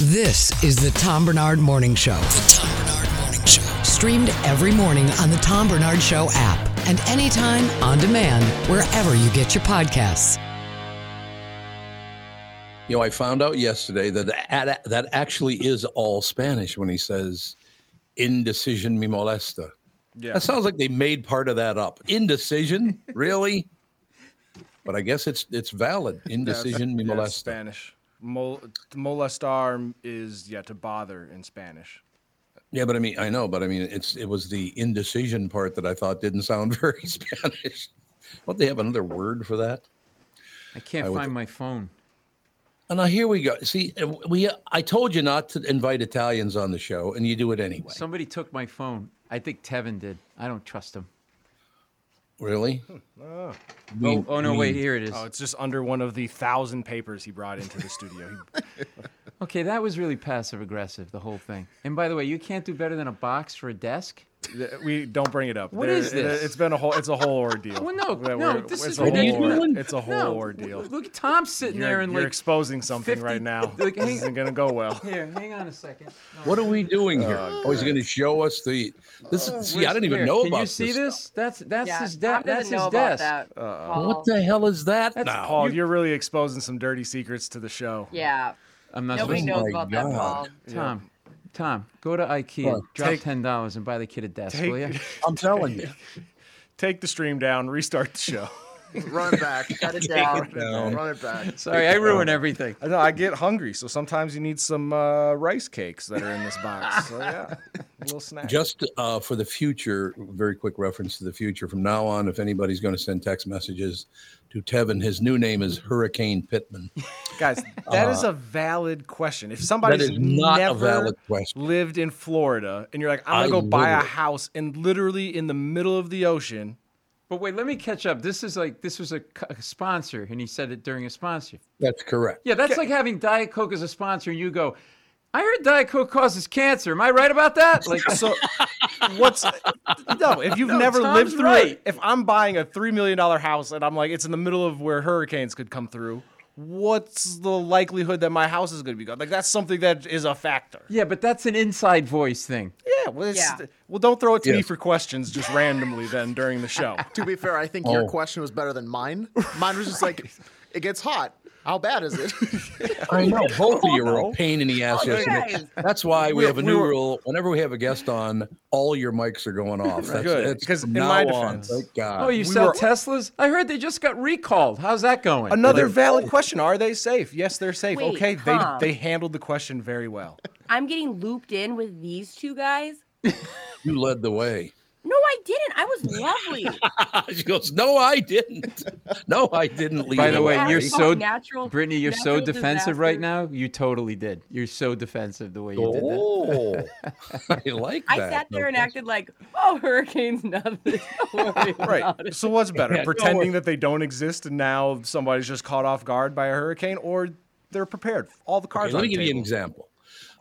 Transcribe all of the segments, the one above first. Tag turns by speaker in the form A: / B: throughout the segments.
A: This is the Tom Barnard Morning Show. The Tom Barnard Morning Show. Streamed every morning on the Tom Barnard Show app and anytime on demand wherever you get your podcasts.
B: You know, I found out yesterday that that, that actually is all Spanish when he says indecision me molesta.
C: Yeah.
B: That sounds like they made part of that up. Indecision? really? But I guess it's it's valid. Indecision me
C: Yeah, it's
B: molesta.
C: Spanish. Mol- molestar is yeah to bother in Spanish.
B: Yeah, but I mean, I know, but I mean, it's it was the indecision part that I thought didn't sound very Spanish. Don't they have another word for that?
D: I can't
B: I would-
D: find my phone.
B: And now here we go. See, uh, we I told you not to invite Italians on the show, and you do it anyway.
D: Somebody took my phone. I think Tevin did. I don't trust him.
B: Really?
C: Oh.
D: Oh, oh no, wait, here it is.
C: Oh, it's just under one of the thousand papers he brought into the studio.
D: Okay, that was really passive aggressive, the whole thing. And by the way, you can't do better than a box for a desk.
C: Th- we don't bring it up.
D: What
C: There-
D: is this?
C: It, has been a whole. It's a whole ordeal.
D: Well, no,
C: That
D: no,
C: we're-
D: this
C: it's
D: is
C: a whole
D: ridiculous.
C: or- It's a whole
D: No,
C: ordeal.
D: Look at Tom sitting
C: You're,
D: there and
C: you're
D: like
C: exposing something
D: 50
C: right now.
D: like,
C: this isn't gonna go well.
D: Here, hang on a second.
B: What are we doing here? Oh, oh he's going to show us the. This is, oh, see, I didn't even
D: Here,
B: know
D: Can
B: about
D: you see
B: this.
D: this? That's that's
E: Yeah,
D: his
E: Tom
D: de- that's his
E: about
D: desk.
E: that. Paul.
B: What the hell is that
D: That's-
B: now?
C: Paul, you're really exposing some dirty secrets to the show.
E: Yeah.
D: I'm not
E: Nobody
D: supposed
E: knows
B: my
E: about that, Paul.
D: to. Tom, Tom, go to IKEA,
B: What?
D: drop
C: Take-
D: ten dollars, and buy the kid a desk,
C: Take-
D: will you?
B: I'm telling you.
C: Take the stream down. Restart the show.
F: Run it back.
E: Shut it down.
B: down.
F: Run it back.
D: Sorry, I ruin everything.
C: I know I get hungry, so sometimes you need some uh, rice cakes that are in this box. So yeah, a little snack.
B: Just uh, for the future, very quick reference to the future. From now on, if anybody's going to send text messages to Tevin, his new name is Hurricane Pittman.
C: Guys, that is a valid question. If somebody's
B: Uh, is not a
C: never
B: valid question.
C: lived in Florida and you're like, I'm gonna go buy a house and literally in the middle of the ocean,
D: But wait, let me catch up. This is like this was a, a sponsor, and he said it during a sponsor.
B: That's correct.
D: Yeah, that's like having Diet Coke as a sponsor, and you go, "I heard Diet Coke causes cancer. Am I right about that?" Like,
C: so what's no? If you've
D: No,
C: never
D: Tom's
C: lived through
D: right.
C: it, if I'm buying a three million dollar house and I'm like, it's in the middle of where hurricanes could come through. What's the likelihood that my house is going to be gone? Like that's something that is a factor.
D: yeah, but that's an inside voice thing.
C: Yeah, well, it's,
E: Yeah.
C: well, don't throw it to me for questions just randomly then during the show.
F: To be fair, I think
B: Oh.
F: your question was better than mine. Mine was just like, it gets hot. How bad is it?
B: I know both of oh, you are a pain in the ass.
E: you
B: yesterday.
E: guys.
B: That's why we
C: We-
B: have a
C: we
B: new
C: were-
B: rule. Whenever we have a guest on, all your mics are going off. That's
C: Good, because in
B: now
C: my
B: on,
C: defense-
B: thank God.
D: Oh, you
C: we
D: sell
C: were-
D: Teslas? I heard they just got recalled. How's that going?
C: Another valid question: Are they safe? Yes, they're safe.
E: Wait,
C: okay, they they handled the question very well.
E: I'm getting looped in with these two guys.
B: you led the way.
E: No, I didn't. I was lovely.
B: she goes, "No, I didn't. No, I didn't." Lead
D: By the way, you're so
E: natural-
D: Brittany, you're so
E: natural
D: defensive right now. You totally did. You're so defensive the way you did that.
B: Oh, I like that.
E: I sat there and
B: Okay.
E: acted like, oh, hurricanes, nothing. Don't worry about
C: Right.
E: it.
C: So what's better,
B: Yeah,
C: pretending that they don't exist and now somebody's just caught off guard by a hurricane, or they're prepared? All the cards.
B: Okay, let me
C: the
B: give you an example.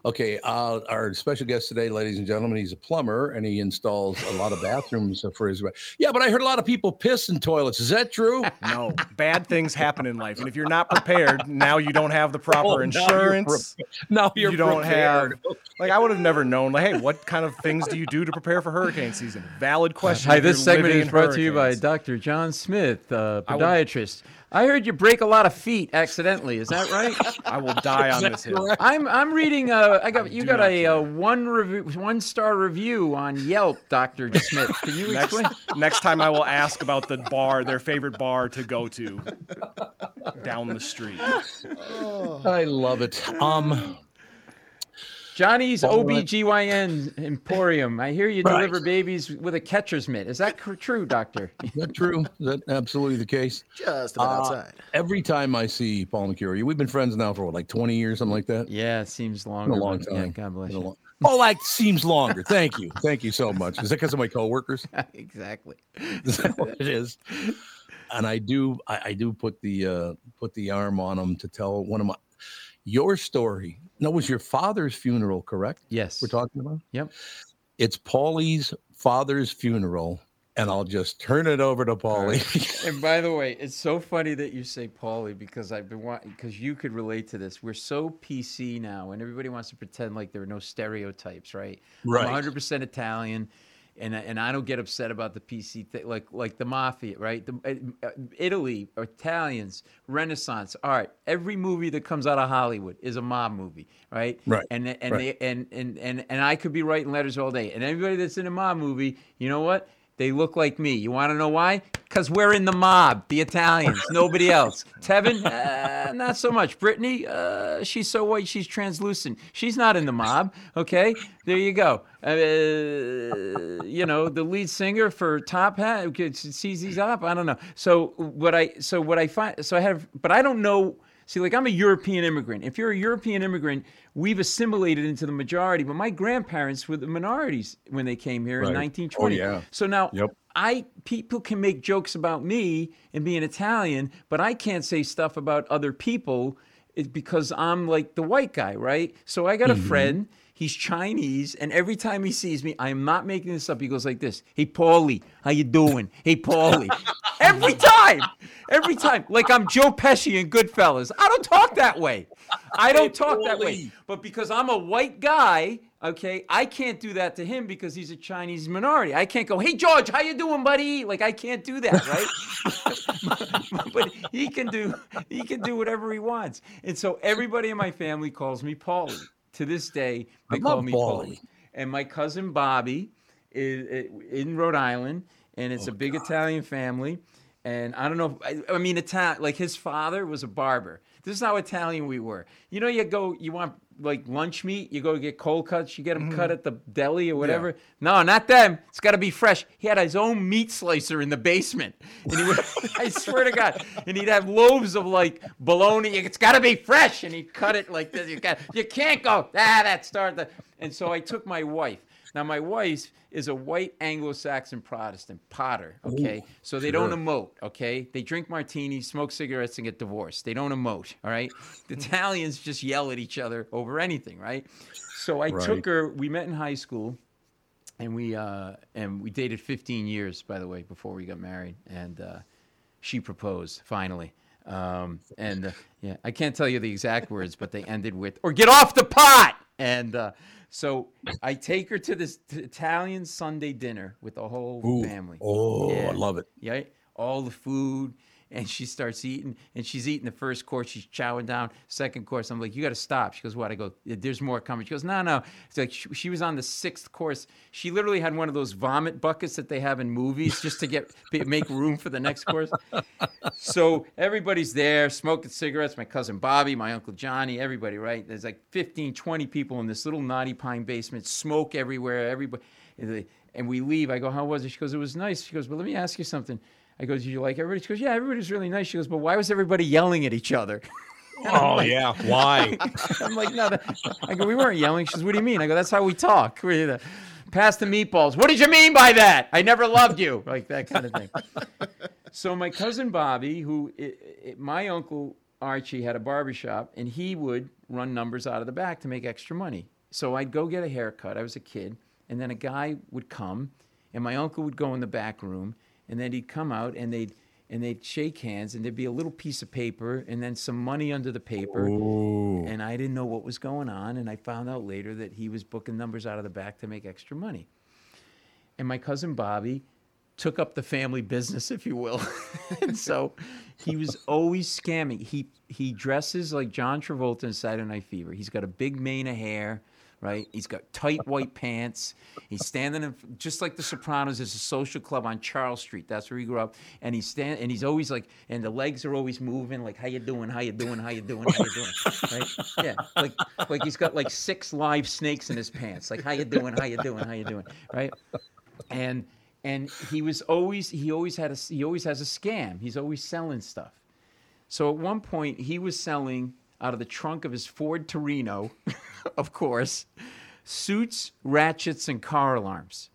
B: Okay, uh, our special guest today, ladies and gentlemen, he's a plumber and he installs a lot of bathrooms for his. Yeah, but I heard a lot of people piss in toilets. Is that true?
C: No, bad things happen in life, and if you're not prepared, now you don't have the proper
B: Oh, now you're
C: insurance.
B: pre- now you're
C: you don't
B: prepared.
C: have. Like I would have never known. Like, hey, what kind of things do you do to prepare for hurricane season? Valid question.
D: Hi, this segment is
C: in
D: brought to you by. Dr. John Smith, uh,
C: I will-
D: podiatrist. I heard you break a lot of feet accidentally. Is that right?
C: I will die on this hill.
D: I'm I'm reading. Uh, I got you got
C: not
D: a, uh one review, one star review on Yelp, Doctor Smith. Can you
C: Next,
D: explain?
C: next time I will ask about the bar, their favorite bar to go to down the street.
B: I love it. Um,
D: Johnny's
B: All right.
D: OBGYN Emporium. I hear you
B: Right.
D: deliver babies with a catcher's mitt. Is that true, Doctor?
B: is that true? Is that absolutely the case?
F: Just about
B: Uh,
F: outside.
B: Every time I see Paul Mecurio, we've been friends now for what, like 20 years, something like that?
D: yeah, it seems
B: Been
D: longer.
B: a long time.
D: Yeah, God bless you.
B: long- Oh, that seems longer. Thank you. Thank you so much. Is that because of my coworkers?
D: exactly.
B: Is that what it is? And I do, I, I do put the uh, put the arm on them to tell one of my your story. No, it was your father's funeral, correct?
D: Yes.
B: We're talking about.
D: Yep.
B: It's Paulie's father's funeral, and I'll just turn it over to Paulie.
D: And by the way, it's so funny that you say Paulie because I've been wanting because you could relate to this. We're so PC now, and everybody wants to pretend like there are no stereotypes, right?
B: Right.
D: I'm 100% Italian, and and I don't get upset about the PC thing, like like the mafia, right? The, uh, Italy, Italians, Renaissance art. Every movie that comes out of Hollywood is a mob movie, right?
B: Right,
D: And and
B: right.
D: they and and and and I could be writing letters all day, and everybody that's in a mob movie, you know what? They look like me. You want to know why? Because we're in the mob, the Italians, nobody else. Tevin, uh, not so much. Brittany, uh, she's so white, she's translucent. She's not in the mob. Okay, there you go. Uh, you know, the lead singer for Top Hat, CZ Top. I don't know. So what I, so what I find, so I have, but I don't know. See, like I'm a European immigrant. If you're a European immigrant, we've assimilated into the majority. But my grandparents were the minorities when they came here in 1920.
B: Oh, yeah.
D: So now
B: Yep.
D: I people can make jokes about me and being Italian, but I can't say stuff about other people eh, because I'm like the white guy, right? So I got a mm-hmm. friend. He's Chinese, and every time he sees me, I am not making this up. He goes like this: "Hey, Paulie, how you doing? Hey, Paulie." every time, every time, like I'm Joe Pesci in Goodfellas. I don't talk that way. I don't talk that way. But because I'm a white guy, okay, I can't do that to him because he's a Chinese minority. I can't go, "Hey George, how you doing, buddy?" Like I can't do that, right? but he can do he can do whatever he wants. And so everybody in my family calls me Paulie. To this day, they
B: I
D: call me
B: Paulie.
D: And my cousin Bobby is in Rhode Island, and it's a big Italian family. And I don't know. I, I mean, Italian. Like his father was a barber. This is how Italian we were. You know, you go, you want like lunch meat. You go get cold cuts. You get them cut at the deli or whatever. No, not them. It's got to be fresh. He had his own meat slicer in the basement, and he would. I swear to God, and he'd have loaves of like bologna. It's got to be fresh, and he'd cut it like this. You got, you can't go. Ah, that started. the. And so I took my wife. Now my wife is a white Anglo-Saxon Protestant Potter. Okay, so they don't emote. Okay, they drink martinis, smoke cigarettes, and get divorced. They don't emote. All right, the Italians just yell at each other over anything. Right. So I
B: Right.
D: took her. We met in high school, and we uh, and we dated 15 years, by the way, before we got married. And uh, she proposed finally. Um, and uh, yeah, I can't tell you the exact words, but they ended with "or get off the pot." And uh, so I take her to this Italian Sunday dinner with the whole
B: Ooh.
D: family.
B: Oh,
D: Yeah.
B: I love it.
D: Yeah, all the food, and she starts eating, and she's eating the first course. She's chowing down. Second course, I'm like, you got to stop. She goes, what? I go, there's more coming. She goes, no, no. It's like she, she was on the sixth course. She literally had one of those vomit buckets that they have in movies just to get make room for the next course. So everybody's there smoking cigarettes. My cousin Bobby, my uncle Johnny, everybody, right? There's like 15, 20 people in this little Knotty Pine basement, smoke everywhere. Everybody, and we leave. I go, how was it? She goes, it was nice. She goes, but let me ask you something. I go, did you like everybody? She goes, yeah, everybody's really nice. She goes, but why was everybody yelling at each other?
B: Oh yeah, why?
D: I'm like, no. That, I go, we weren't yelling. She goes, what do you mean? I go, that's how we talk. We, uh, Pass the meatballs. What did you mean by that? I never loved you. Like that kind of thing. So my cousin Bobby, who i i my uncle Archie had a barbershop, and he would run numbers out of the back to make extra money. So I'd go get a haircut. I was a kid, and then a guy would come, and my uncle would go in the back room, and then he'd come out, and they'd and they'd shake hands, and there'd be a little piece of paper, and then some money under the paper. And I didn't know what was going on, and I found out later that he was booking numbers out of the back to make extra money. And my cousin Bobby took up the family business, if you will. and so he was always scamming. He he dresses like John Travolta in Saturday Night Fever. He's got a big mane of hair, right? He's got tight white pants. He's standing in just like The Sopranos. There's a social club on Charles Street. That's where he grew up. And he's stand and he's always like, and the legs are always moving, like how you doing, how you doing, how you doing, how you doing, right? Yeah, like like he's got like six live snakes in his pants, like how you doing, how you doing, how you doing, right? And and he was always he always had a he always has a scam. He's always selling stuff. So at one point he was selling out of the trunk of his Ford Torino, of course, suits, ratchets, and car alarms.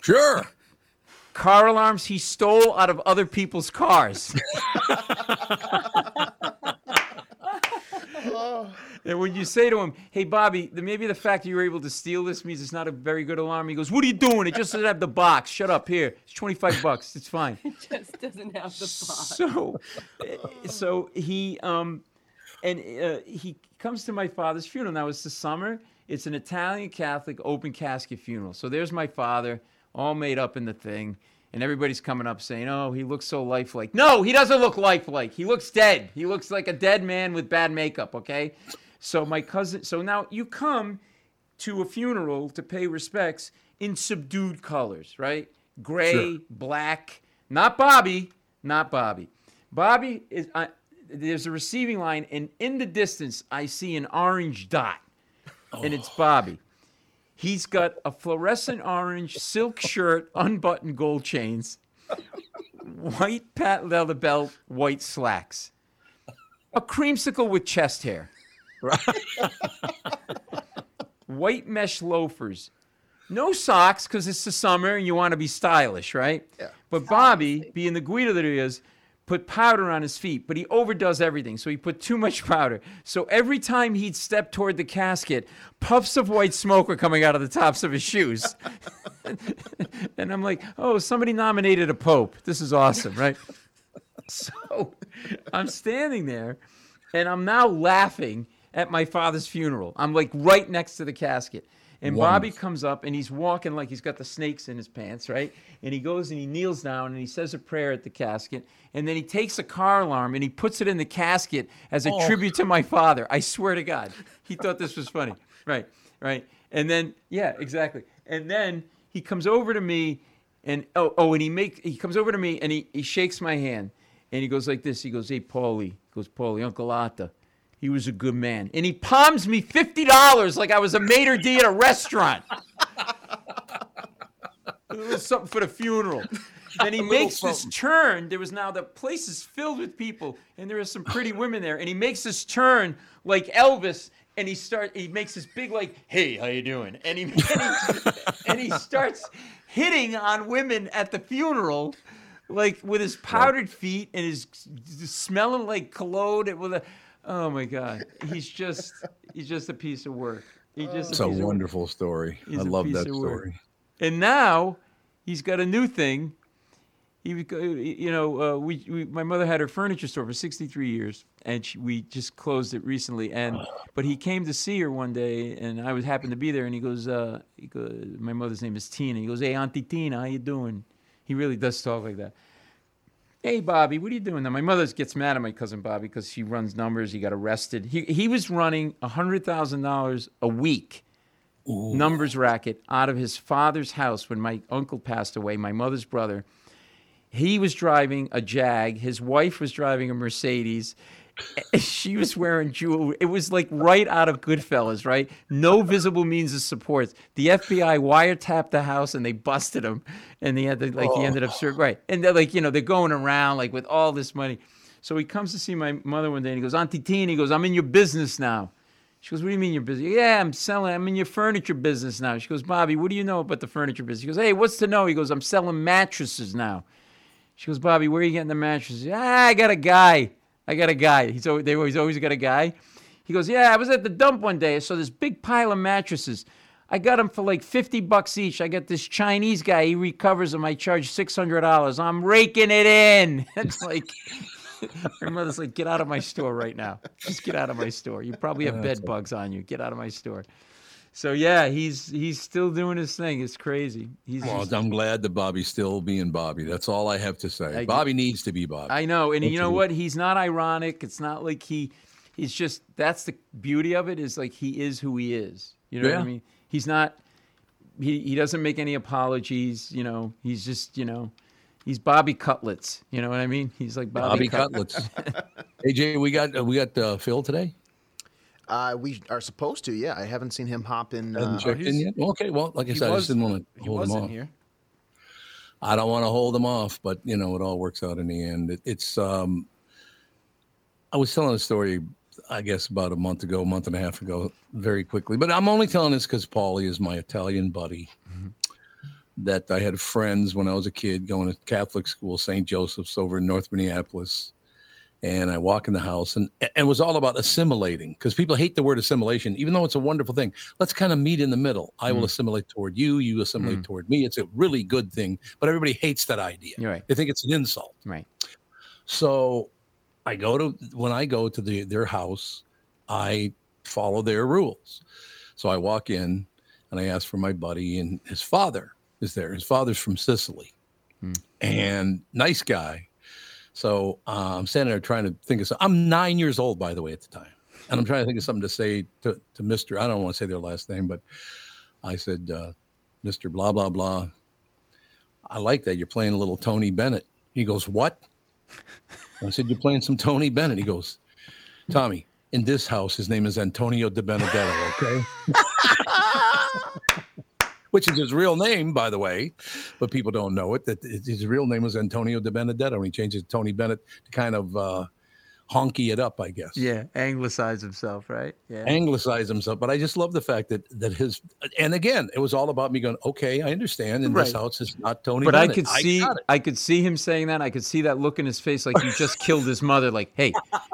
B: Sure.
D: Car alarms he stole out of other people's cars. And when you say to him, "Hey, Bobby, the, maybe the fact that you were able to steal this means it's not a very good alarm," he goes, "What are you doing? It just doesn't have the box. Shut up. Here, it's twenty-five bucks. It's fine."
E: It just doesn't have the box.
D: So, uh, so he um, and uh, he comes to my father's funeral. Now it's the summer. It's an Italian Catholic open casket funeral. So there's my father, all made up in the thing, and everybody's coming up saying, "Oh, he looks so lifelike." No, he doesn't look lifelike. He looks dead. He looks like a dead man with bad makeup. Okay, so my cousin. So now you come to a funeral to pay respects in subdued colors, right? Gray,
B: Sure.
D: black. Not Bobby. Not Bobby. Bobby is. I there's a receiving line, and in the distance, I see an orange dot, and it's oh. Bobby. He's got a fluorescent orange silk shirt, unbuttoned gold chains, white pat leather belt, white slacks, a creamsicle with chest hair, white mesh loafers, no socks because it's the summer and you want to be stylish, right? Yeah. But Bobby, being the Guido that he is, put powder on his feet, but he overdoes everything. So he put too much powder. So every time he'd step toward the casket, puffs of white smoke were coming out of the tops of his shoes. and I'm like, oh, somebody nominated a pope. This is awesome, right? So I'm standing there and I'm now laughing at my father's funeral. I'm like right next to the casket. And Bobby comes up and he's walking like he's got the snakes in his pants, right? And he goes and he kneels down and he says a prayer at the casket. And then he takes a car alarm and he puts it in the casket as a oh. tribute to my father. I swear to God. He thought this was funny. Right, right. And then, yeah, exactly. And then he comes over to me and oh, oh, and he make he comes over to me and he, he shakes my hand and he goes like this. He goes, Hey Paulie. He goes, Paulie, Uncle Atta. He was a good man. And he palms me fifty dollars like I was a maitre d' at a restaurant. it was something for the funeral. Then he makes this turn. There was now the place is filled with people, and there are some pretty women there. And he makes this turn like Elvis, and he start he makes this big like, "Hey, how you doing?" And he and he, and he starts hitting on women at the funeral, like with his powdered feet and his smelling like cologne. With a, oh my God, he's just he's just a piece of work. He just
B: It's a
D: work.
B: wonderful story.
D: He's
B: I
D: a
B: love that
D: of work.
B: story.
D: And now he's got a new thing. He, you know, uh, we, we my mother had her furniture store for 63 years, and she, we just closed it recently. And but he came to see her one day, and I was happened to be there, and he goes, uh, he goes my mother's name is Tina. He goes, "Hey, Auntie Tina, how you doing?" He really does talk like that. Hey, Bobby, what are you doing now? My mother gets mad at my cousin Bobby because she runs numbers. He got arrested. He he was running hundred thousand dollars a week numbers racket out of his father's house when my uncle passed away, my mother's brother. He was driving a Jag. His wife was driving a Mercedes. She was wearing jewelry. It was like right out of Goodfellas, right? No visible means of support. The FBI wiretapped the house and they busted him, and he had to like he ended up ser- right. And they're like, you know, they're going around like with all this money. So he comes to see my mother one day and he goes, Auntie Tina, he goes, I'm in your business now. She goes, What do you mean your business? Yeah, I'm selling, I'm in your furniture business now. She goes, Bobby, what do you know about the furniture business? He goes, Hey, what's to know? He goes, I'm selling mattresses now. She goes, Bobby, where are you getting the mattresses? Ah, I got a guy. I got a guy. He's always, they always always got a guy. He goes, Yeah, I was at the dump one day. I saw this big pile of mattresses. I got them for like 50 bucks each. I got this Chinese guy. He recovers them. I charge $600. I'm raking it in. It's like, my mother's like, Get out of my store right now. Just get out of my store. You probably have bed bugs on you. Get out of my store. So yeah, he's he's still doing his thing. It's crazy. He's
B: Well,
D: just-
B: I'm glad that Bobby's still being Bobby. That's all I have to say.
D: I-
B: Bobby needs to be Bobby.
D: I know, and you know what? He's not ironic. It's not like he. He's just that's the beauty of it. Is like he is who he is. You know what I mean? He's not. He he doesn't make any apologies. You know, he's just you know, he's Bobby Cutlets. You know what I mean? He's like Bobby,
B: Bobby
D: Cut-
B: Cutlets. AJ, we got uh, we got uh, Phil today.
F: Uh, we are supposed to. Yeah, I haven't seen him hop in.
B: Hasn't
F: Uh,
B: checked in yet. Okay, well, like I
C: He
B: said, I
C: was-
B: just didn't want to hold him off.
C: here.
B: I don't want to hold him off, but you know, it all works out in the end. It, it's um, I was telling a story, I guess about a month ago, a month and a half ago, very quickly. But I'm only telling this because Paulie is my Italian buddy. That I had friends when I was a kid going to Catholic school, St. Joseph's over in North Minneapolis. And I walk in the house and and it was all about assimilating because people hate the word assimilation, even though it's a wonderful thing. Let's kind of meet in the middle. I will mm. assimilate toward you, you assimilate mm. toward me. It's a really good thing, but everybody hates that idea.
D: Right.
B: They think it's an insult.
D: Right.
B: So I go to when I go to the their house, I follow their rules. So I walk in and I ask for my buddy and his father is there. His father's from Sicily. Mm. And nice guy. So uh, I'm standing there trying to think of something. I'm nine years old, by the way, at the time. And I'm trying to think of something to say to, to Mr. I don't want to say their last name, but I said, uh, Mr. Blah, blah, blah. I like that. You're playing a little Tony Bennett. He goes, What? I said, You're playing some Tony Bennett. He goes, Tommy, in this house, his name is Antonio de Benedetto, okay? Which is his real name, by the way, but people don't know it. That his real name was Antonio de Benedetto. And he changed it to Tony Bennett to kind of uh, honky it up, I guess.
D: Yeah, anglicize himself, right? Yeah.
B: Anglicize himself. But I just love the fact that that his and again, it was all about me going, okay, I understand. In this house, it's not Tony
D: But I could see,
B: it.
D: I, could see him saying that. I could see that look in his face, like you just killed his mother. Like, hey,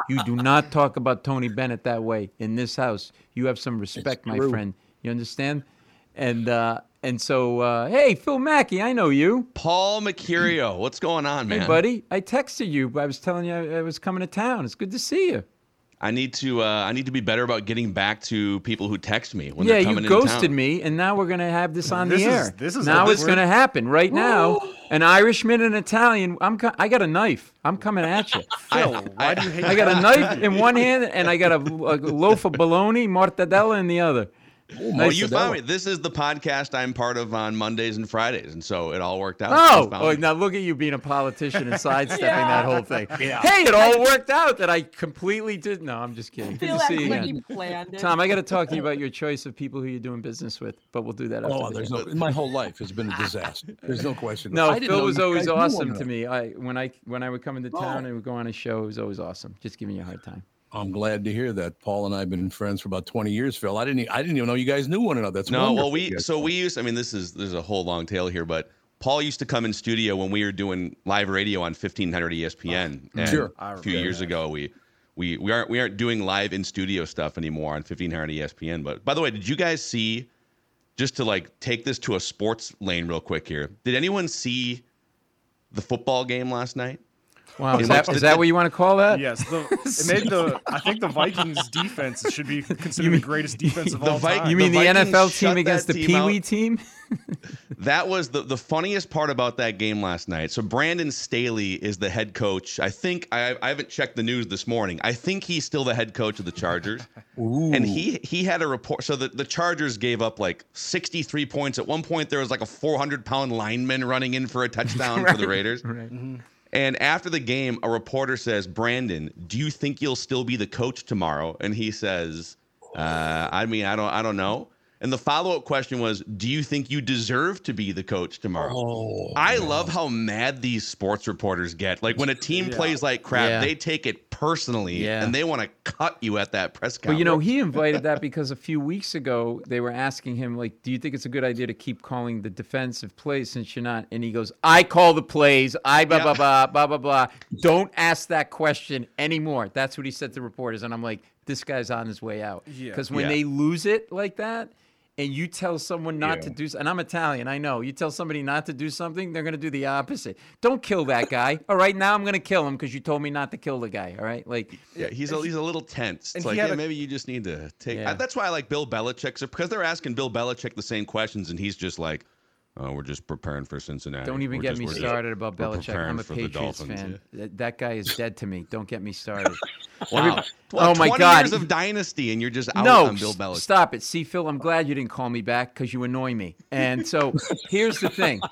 D: you do not talk about Tony Bennett that way in this house. You have some respect, my friend. You understand? And uh, and so, uh, hey, Phil Mackey, I know you.
G: Paul Mecurio, what's going on, man?
D: Hey, buddy, I texted you. I was telling you I, I was coming to town. It's good to see you.
G: I need to uh, I need to be better about getting back to people who text me when
D: yeah,
G: they're
D: you
G: coming in
D: ghosted me, and now we're gonna have this on
C: This
D: the
C: is-
D: air.
C: this is
D: now it's
C: we're-
D: gonna happen right now. An Irishman and Italian. I'm. Co- I got a knife. I'm coming at you.
C: Phil, why do you hate
D: I got a knife in one hand, and I got a, a loaf of bologna, mortadella in the other.
G: Oh, well, you found me. This is the podcast I'm part of on Mondays and Fridays, and so it all worked out.
D: Oh, oh, now look at you being a politician and sidestepping that whole thing. Hey, it all worked out that I completely did. No, I'm just kidding. Good to see you again.
E: planned.
D: Tom, I got to talk to you about your choice of people who you're doing business with, but we'll do that after
B: Oh,
D: the
B: there's
D: game.
B: no. My whole life has been a disaster. There's no question.
D: No,
B: I
D: Phil was always
B: guys
D: awesome to me. I when I when I would come into oh. town
B: Oh.
D: and would go on a show, it was always awesome. Just giving you a hard time.
B: I'm glad to hear that. Paul and I have been friends for about 20 years, Phil. I didn't. I didn't even know you guys knew one another. That's
G: No,
B: wonderful.
G: well, we so we used. I mean, this is there's a whole long tail here, but Paul used to come in studio when we were doing live radio on 1500 ESPN. And
B: Sure.
G: a few years ago, we we we aren't we aren't doing live in studio stuff anymore on 1500 ESPN. But by the way, did you guys see? Just to like take this to a sports lane real quick here. Did anyone see the football game last night?
D: Wow, is
G: It
D: that,
G: looks-
D: is that what you want to call that?
C: Yes, the, it made the. I think the Vikings defense should be considered
D: mean-
C: the greatest defense of
G: The
C: all
G: Vi-
C: time.
D: You mean the,
G: Vikings
D: NFL team against the
G: that team
D: Pee. Wee team?
G: That was the, the funniest part about that game last night. So Brandon Staley is the head coach. I think I, I haven't checked the news this morning. I think he's still the head coach of the Chargers. Ooh. And he he had a report. So the, the Chargers gave up like 63 points. At one point, there was like a 400 pound lineman running in for a touchdown for the Raiders. Mm-hmm. And after the game, a reporter says, "Brandon, do you think you'll still be the coach tomorrow?" And he says, uh, "I mean, I don't, I don't know." And the follow-up question was, "Do you think you deserve to be the coach tomorrow?"
B: Oh,
G: I love how mad these sports reporters get. Like when a team plays like crap,
D: Yeah.
G: they take it personally
D: Yeah.
G: and they want to cut you at that press conference.
D: But you know, he invited that because a few weeks ago they were asking him, like, "Do you think it's a good idea to keep calling the defensive plays since you're not?" And he goes, "I call the plays. I blah blah blah blah blah blah. Don't ask that question anymore." That's what he said to reporters, and I'm like, "This guy's on his way out."
C: Yeah.
D: Because when
G: Yeah.
D: they lose it like that, and you tell someone not to do, and I'm Italian, I know. You tell somebody not to do something, they're gonna do the opposite. Don't kill that guy. all right, now I'm gonna kill him because you told me not to kill the guy. All right, like
G: Yeah, he's a, he's a little tense.
C: and
G: It's
C: he
G: like, yeah,
C: a-
G: maybe you just need to take.
D: Yeah.
G: That's why I like Bill Belichick, because they're asking Bill Belichick the same questions, and he's just like, "Oh, we're just preparing for Cincinnati."
D: Don't even
G: We're
D: get
G: just-
D: me
G: we're just-
D: started about Belichick. I'm a Patriots fan. That, that guy is dead to me. Don't get me started.
G: Wow.
D: oh my
G: 20
D: God.
G: years of dynasty, and you're just out
D: no,
G: on Bill Belichick.
D: stop it. See, Phil, I'm glad you didn't call me back because you annoy me. And so here's the thing: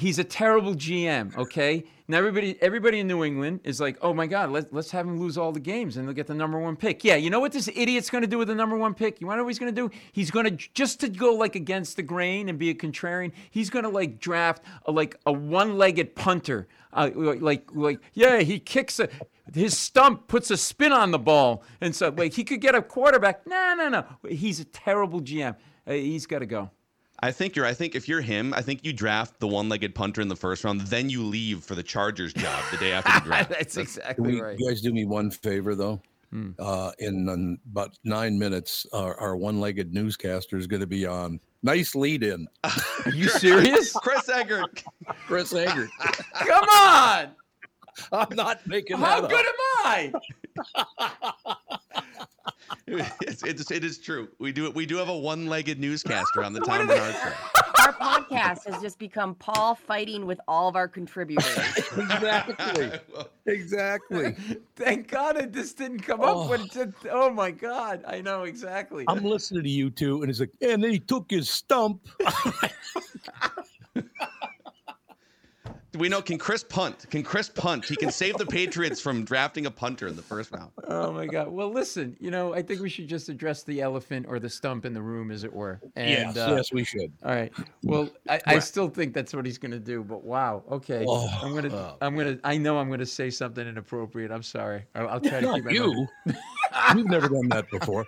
D: he's a terrible GM. Okay, now everybody, everybody in New England is like, oh my God, let's let's have him lose all the games and they'll get the number one pick. Yeah, you know what this idiot's going to do with the number one pick? You want to know what he's going to do? He's going to just to go like against the grain and be a contrarian. He's going to like draft a, like a one-legged punter. Uh, like like yeah, he kicks a his stump puts a spin on the ball, and so like he could get a quarterback. No, no, no. He's a terrible GM. Uh, he's got to go.
G: I think you're. I think if you're him, I think you draft the one-legged punter in the first round, then you leave for the Chargers job the day after the draft.
D: That's
B: Can
D: exactly
B: we,
D: right.
B: you guys do me one favor though?
D: Hmm.
B: Uh, in um, about nine minutes, our, our one-legged newscaster is going to be on. Nice lead in,
D: Are you serious?
G: Chris Egert.
B: Chris Egert.
D: Come on!
B: I'm not making
D: How
B: that
D: good
B: up.
D: am I?
G: it's, it's, it is true. We do we do have a one-legged newscaster on the Tom Barnard show.
E: Our podcast has just become Paul fighting with all of our contributors.
B: exactly. Exactly.
D: Thank God it just didn't come up when oh. it did. Oh my God! I know exactly.
B: I'm listening to you two, and he's like, and then he took his stump.
G: Do we know? Can Chris punt? Can Chris punt? He can save the Patriots from drafting a punter in the first round.
D: Oh my God! Well, listen. You know, I think we should just address the elephant or the stump in the room, as it were. And,
B: yes,
D: uh,
B: yes, we should.
D: All right. Well, I, I still think that's what he's going to do. But wow. Okay.
B: Oh,
D: I'm gonna.
B: oh,
D: I'm gonna. I know I'm gonna say something inappropriate. I'm sorry. I'll, I'll try to keep my mouth-
B: you. We've never done that before.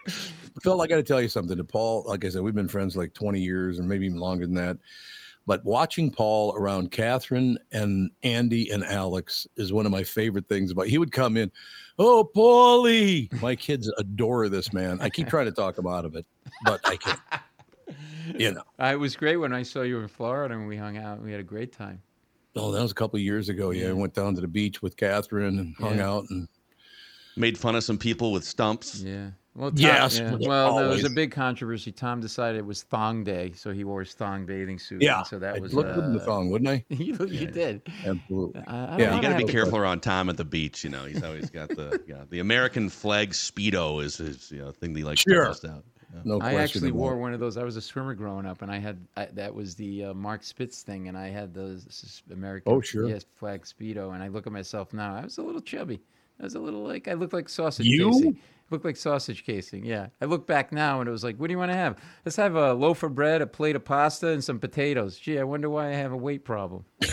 B: Phil, I got to tell you something. To Paul, like I said, we've been friends like 20 years or maybe even longer than that. But watching Paul around Catherine and Andy and Alex is one of my favorite things about. He would come in, oh Paulie. My kids adore this man. I keep trying to talk him out of it, but I can't. You know.
D: Uh, it was great when I saw you in Florida and we hung out. We had a great time.
B: Oh, that was a couple of years ago. Yeah, I went down to the beach with Catherine and hung
D: Yeah.
B: out and
G: Made fun of some people with stumps.
D: Yeah. Well, Tom,
B: Yes,
D: yeah.
B: but
D: Well, there was a big controversy. Tom decided it was thong day, so he wore his thong bathing suit.
B: yeah.
D: So that
B: I'd
D: was.
B: look good in the
D: uh,
B: thong, wouldn't I?
D: you, you did.
B: Absolutely.
D: I, I
B: Yeah,
G: You got to be careful around Tom at the beach. You know, he's always got the yeah, the American flag speedo is his you know thing that he likes
B: Sure.
G: to bust out. Yeah.
B: No
D: I actually
B: about
D: wore one of those. I was a swimmer growing up, and I had I, that was the uh, Mark Spitz thing, and I had those s- American
B: Oh, sure.
D: yes flag speedo. And I look at myself now. I was a little chubby. I was a little like I looked like sausage
B: You?
D: casing. Looked like sausage casing. Yeah. I look back now, and it was like, what do you want to have? Let's have a loaf of bread, a plate of pasta, and some potatoes. Gee, I wonder why I have a weight problem.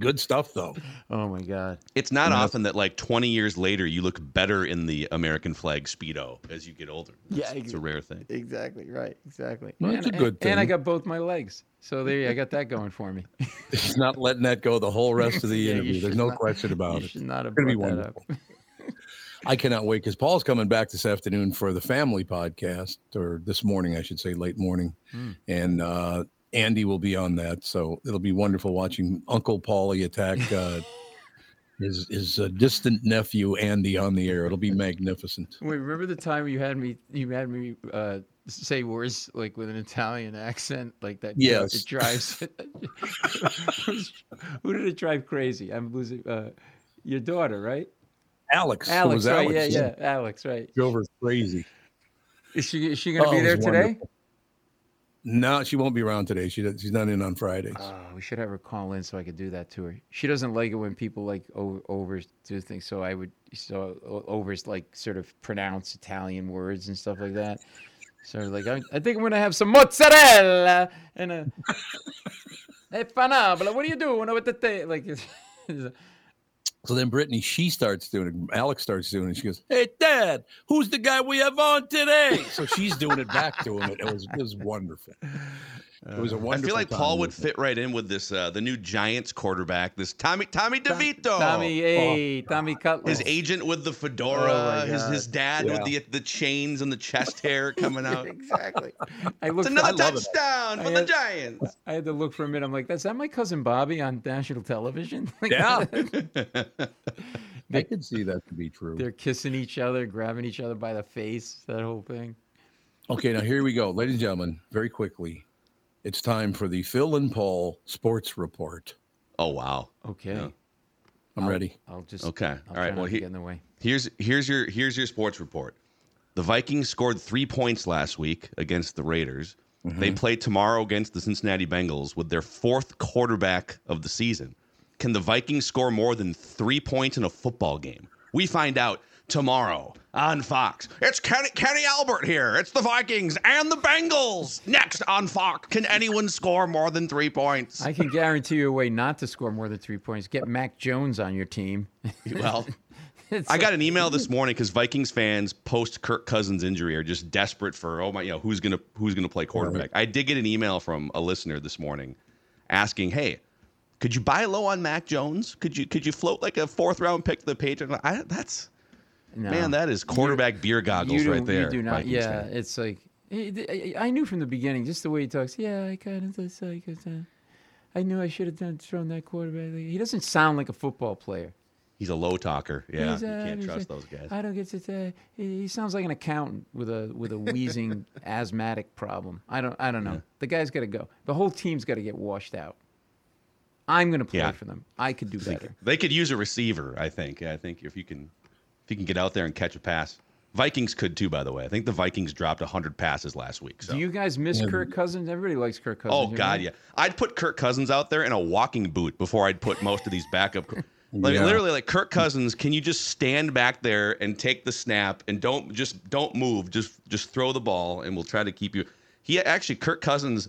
B: Good stuff, though.
D: Oh my god.
G: It's not often that like 20 years later you look better in the American flag speedo as you get older.
D: Yeah,
G: it's, it's a rare thing.
D: Exactly. Right. Exactly.
B: Well,
D: and,
B: that's a good
D: and, and I got both my legs. So there, you- I got that going for me.
B: He's not letting that go the whole rest of the
D: Yeah,
B: interview. There's no
D: not-
B: question about
D: you
B: it.
D: should not have
B: It's gonna be
D: brought that up.
B: I cannot wait because Paul's coming back this afternoon for the family podcast, or this morning, I should say, late morning,
D: Hmm.
B: and uh, Andy will be on that. So it'll be wonderful watching Uncle Paulie attack uh, his his uh, distant nephew Andy on the air. It'll be magnificent.
D: Wait, remember the time you had me? You had me uh, say words like with an Italian accent, like that.
B: Yes.
D: it drives. Who did it drive crazy? I'm losing. Uh, your daughter, right?
B: Alex,
D: Alex,
B: was
D: right?
B: Alex,
D: yeah, yeah, Alex, right?
B: Grover's crazy.
D: Is she is she gonna
B: Oh,
D: be there today?
B: wonderful. No, she won't be around today. She does- she's not in on Fridays.
D: Oh, we should have her call in so I could do that to her. She doesn't like it when people like over, over do things. So I would so o- overs like sort of pronounce Italian words and stuff like that. So like I, I think I'm gonna have some mozzarella and a hey panabla. What are you doing with the thing? Like it's-
B: So then Brittany, she starts doing it. Alex starts doing it. She goes, "Hey, Dad, who's the guy we have on today?" So she's doing it back to him. It was it was wonderful. It was a
G: I
B: wonderful.
G: feel like
B: time
G: Paul would
B: with
G: fit right in with this uh, the new Giants quarterback, this Tommy Tommy DeVito.
D: Tommy, hey, Tommy Cutlets.
G: His agent with the fedora,
D: Oh
G: his his dad
B: Yeah.
G: with the the chains and the chest hair coming out.
D: exactly. I
G: It's
D: looked. For,
G: another
B: love it.
G: touchdown
D: I
G: for the
D: had-
G: Giants.
D: I had to look for a minute. I'm like, is that my cousin Bobby on national television? Like,
B: Yeah. I could see that to be true.
D: They're kissing each other, grabbing each other by the face. That whole thing.
B: Okay, now here we go, ladies and gentlemen. Very quickly, it's time for the Phil and Paul Sports Report.
G: Oh wow.
D: Okay.
G: Yeah.
B: I'm ready.
D: I'll just.
G: Okay.
D: I'll
G: All
D: try
G: right.
D: not
G: Well,
D: to
G: he-
D: get in the way.
G: Here's here's your here's your sports report. The Vikings scored three points last week against the Raiders. They mm-hmm. play tomorrow against the Cincinnati Bengals with their fourth quarterback of the season. Can the Vikings score more than three points in a football game? We find out tomorrow on Fox. It's Kenny, Kenny Albert here. It's the Vikings and the Bengals next on Fox. Can anyone score more than three points?
D: I can guarantee you a way not to score more than three points. Get Mac Jones on your team.
G: well, I got an email this morning because Vikings fans post Kirk Cousins injury are just desperate for oh my you know who's gonna who's gonna play quarterback. I did get an email from a listener this morning asking, hey, could you buy low on Mac Jones? Could you could you float like a fourth round pick to the Patriots? I, that's
D: No.
G: man, that is quarterback beer goggles right there.
D: You do not.
G: Vikings
D: Yeah,
G: fan.
D: it's like I knew from the beginning, just the way he talks. Yeah, I kind of just like uh, I knew I should have done thrown that quarterback. He doesn't sound like a football player.
G: He's a low talker. Yeah,
D: He's,
G: you
D: uh,
G: can't trust
D: uh,
G: those guys.
D: I don't get to say he he sounds like an accountant with a with a wheezing asthmatic problem. I don't I don't know. The guy's got to go. The whole team's got to get washed out. I'm gonna play
G: Yeah.
D: for them. I could do better.
G: They could use a receiver. I think. I think if you can, if you can get out there and catch a pass. Vikings could too, by the way. I think the Vikings dropped 100 passes last week. So.
D: Do you guys miss Kirk Cousins? Everybody likes Kirk Cousins.
G: Oh
D: you
G: God,
D: know?
G: yeah. I'd put Kirk Cousins out there in a walking boot before I'd put most of these backup. Like
B: Yeah.
G: literally, like Kirk Cousins, can you just stand back there and take the snap and don't just don't move, just just throw the ball and we'll try to keep you. He actually Kirk Cousins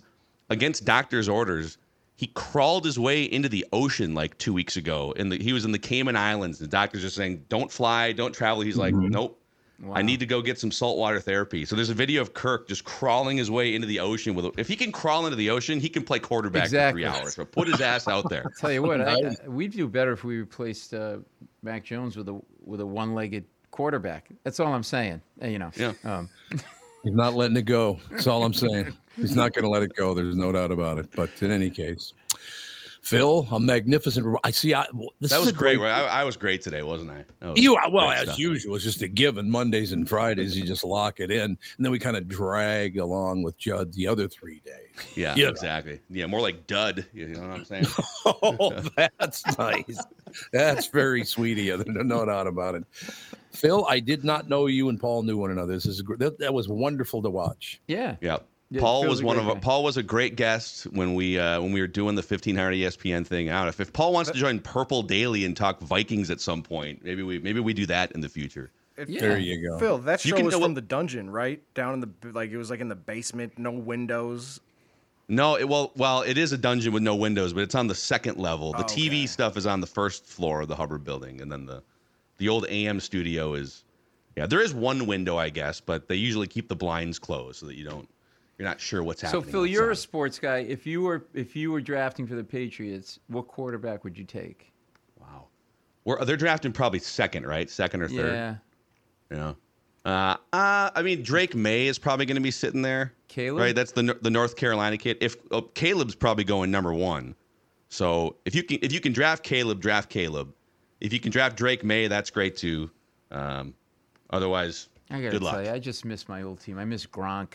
G: against doctor's orders. He crawled his way into the ocean like two weeks ago, and he was in the Cayman Islands. The doctors are saying, "Don't fly, don't travel." He's like, "Nope, I need to go get some saltwater therapy. So there's a video of Kirk just crawling his way into the ocean with. A, if he can crawl into the ocean, he can play quarterback
D: Exactly.
G: for three hours. So put his ass out there.
D: Tell you what, I, I- we'd do better if we replaced uh, Mac Jones with a with a one-legged quarterback. That's all I'm saying. You know.
G: Yeah.
D: Um,
B: He's not letting it go. That's all I'm saying. He's not going to let it go. There's no doubt about it. But in any case, Phil, a magnificent. I see. I, this
G: That
B: is
G: was
B: a
G: great. I, I was great today, wasn't I? Was
B: You uh,
G: well
B: as
G: stuff.
B: usual. It's just a given. Mondays and Fridays, you just lock it in, and then we kind of drag along with Judd the other three days.
G: Yeah,
B: Yeah.
G: exactly. Yeah, more like dud. You know what I'm saying?
B: Oh, that's nice. That's very sweet of you. There's no doubt about it. Phil, I did not know you and Paul knew one another. This is that, that was wonderful to watch.
D: yeah.
G: Yeah.
D: Yeah,
G: Paul was
D: a
G: one
D: great
G: of our,
D: guy.
G: Paul was a great guest when we uh, when we were doing the 1500 ESPN thing out. If, if Paul wants to join Purple Daily and talk Vikings at some point, maybe we maybe we do that in the future.
D: Yeah.
B: There you go.
C: Phil, that
G: You can-
C: was
G: well-
C: from the dungeon, right? Down in the like it was like in the basement, no windows.
G: No, it, well, well, it is a dungeon with no windows, but it's on the second level. The
C: Oh,
G: TV
C: okay.
G: stuff is on the first floor of the Hubbard building, and then the the old AM studio is. Yeah, there is one window, I guess, but they usually keep the blinds closed so that you don't you're not sure what's happening. So.
D: Phil, you're a sports guy. If you were if you were drafting for the Patriots, what quarterback would you take?
G: wow. We're, they're drafting probably second, right? Second or third.
D: Yeah.
G: Yeah. Uh, uh, I mean, Drake Maye is probably going to be sitting there.
D: Caleb?
G: Right. That's the the North Carolina kid. If oh, Caleb's probably going number one. So if you can if you can draft Caleb, draft Caleb. If you can draft Drake Maye, that's great too. Um, otherwise,
D: I gotta
G: good
D: tell you, I just miss my old team. I miss Gronk.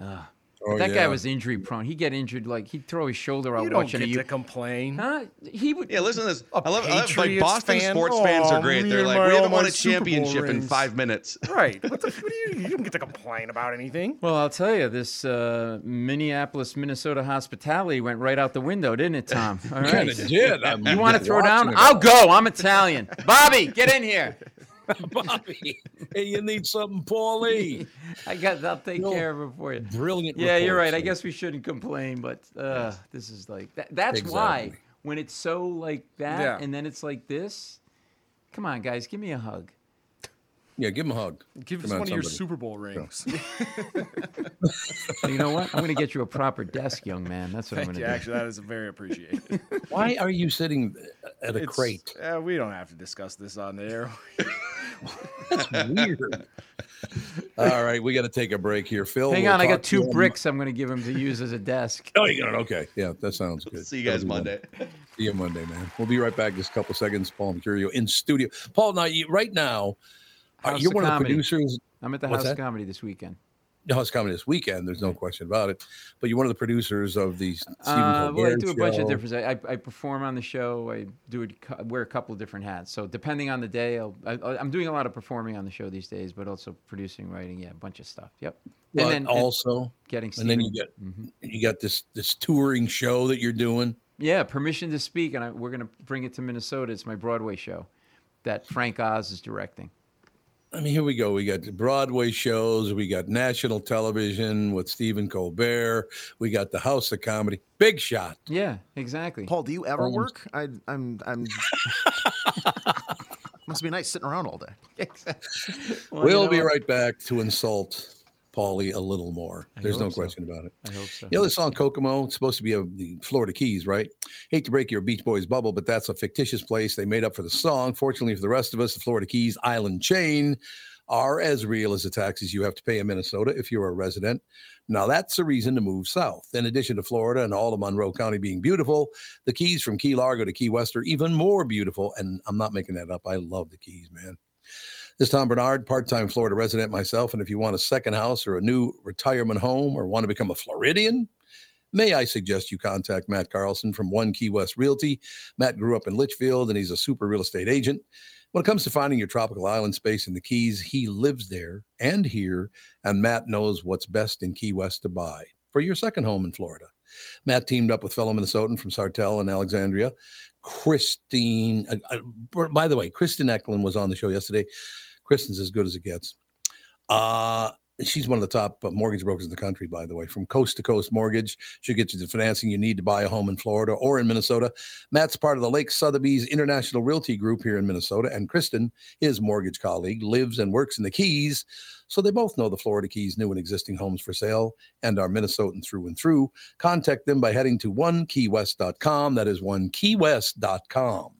D: Ugh.
B: Oh,
D: that
B: yeah.
D: guy was injury prone. He'd get injured like he'd throw his shoulder out
C: You don't
D: watching
C: get
D: a
C: to complain.
D: Huh? He would.
G: Yeah, listen to this.
C: A
G: I love, I love like
C: Patriots
G: Boston
C: fan?
G: sports fans are great. They're like, we haven't won a championship in five minutes.
C: Right. What the, what do you, you don't get to complain about anything.
D: Well, I'll tell you, this uh, Minneapolis, Minnesota hospitality went right out the window, didn't it, Tom? All right.
B: Kinda did. I'm
D: You want to throw down?
B: it
D: I'll go. I'm Italian. Bobby, get in here.
B: Bobby. Hey, you need something, Paulie.
D: I got. I'll take
B: No.
D: care of it for you.
B: Brilliant.
D: Yeah, you're right. I guess we shouldn't complain, but uh, this is like that, that's why when it's so like that,
C: Yeah.
D: and then it's like this. Come on, guys, give me a hug.
B: Yeah, give him a hug.
C: Give us
B: Come on,
C: one of your. Super Bowl rings.
D: You know what? I'm going to get you a proper desk, young man. That's what I'm going to do.
C: Actually, that is very appreciated.
B: Why are you sitting at a
C: It's-
B: crate?
C: Uh, we don't have to discuss this on the air.
B: Weird. All right, we got to take a break here, Phil.
D: Hang
B: we'll
D: on, I got two bricks I'm going to give him to use as a desk.
B: Oh, you got it. Okay, yeah, that sounds good.
G: See you guys
B: That'll
G: Monday.
B: fun. See you Monday, man. We'll be right back. Just a couple seconds. Paul Mecurio in studio. Paul, now you right now, uh,
D: House
B: you're one of the producers.
D: I'm at the
B: What's
D: House
B: that?
D: Comedy this weekend.
B: The House Comedy this weekend. There's no question about it. But you're one of the producers of the Stephen
D: Uh, well, I do a bunch of different. I, I perform on the show. I do it, wear a couple of different hats. So depending on the day, I'll, I, I'm doing a lot of performing on the show these days, but also producing, writing, yeah, a bunch of stuff. Yep.
B: But
D: and then and
B: also,
D: getting.
B: and then you get
D: Mhm.
B: you got this this touring show that you're doing.
D: Yeah, permission to speak, and I, we're going to bring it to Minnesota. It's my Broadway show that Frank Oz is directing.
B: I mean, here we go. We got Broadway shows. We got national television with Stephen Colbert. We got the House of Comedy. Big shot.
D: Yeah, exactly.
F: Paul, do you ever
B: Almost.
F: work? I, I'm. I'm. Must be nice sitting around all day.
D: Well,
B: we'll
D: know
B: be right back to insult A little more.
D: I
B: There's no
D: so.
B: question about it.
D: I hope so.
B: You know the song Kokomo? It's supposed to be of the Florida Keys, right? Hate to break your Beach Boys bubble, but that's a fictitious place they made up for the song. Fortunately for the rest of us, the Florida Keys island chain are as real as the taxes you have to pay in Minnesota if you're a resident. Now that's a reason to move south. In addition to Florida and all of Monroe County being beautiful, the Keys from Key Largo to Key West are even more beautiful. And I'm not making that up. I love the Keys, man. This is Tom Barnard, part time Florida resident myself. And if you want a second house or a new retirement home or want to become a Floridian, may I suggest you contact Matt Carlson from One Key West Realty. Matt grew up in Litchfield and he's a super real estate agent. When it comes to finding your tropical island space in the Keys, he lives there and here, and Matt knows what's best in Key West to buy for your second home in Florida. Matt teamed up with fellow Minnesotan from Sartell and Alexandria, Christine. Uh, uh, by the way, Kristen Eklund was on the show yesterday. Kristen's as good as it gets. Uh, she's one of the top uh, mortgage brokers in the country, by the way, from coast to coast mortgage. She'll get you the financing you need to buy a home in Florida or in Minnesota. Matt's part of the Lake Sotheby's International Realty Group here in Minnesota, and Kristen, his mortgage colleague, lives and works in the Keys. So they both know the Florida Keys new and existing homes for sale and are Minnesotan through and through. Contact them by heading to onekeywest.com. That is onekeywest.com.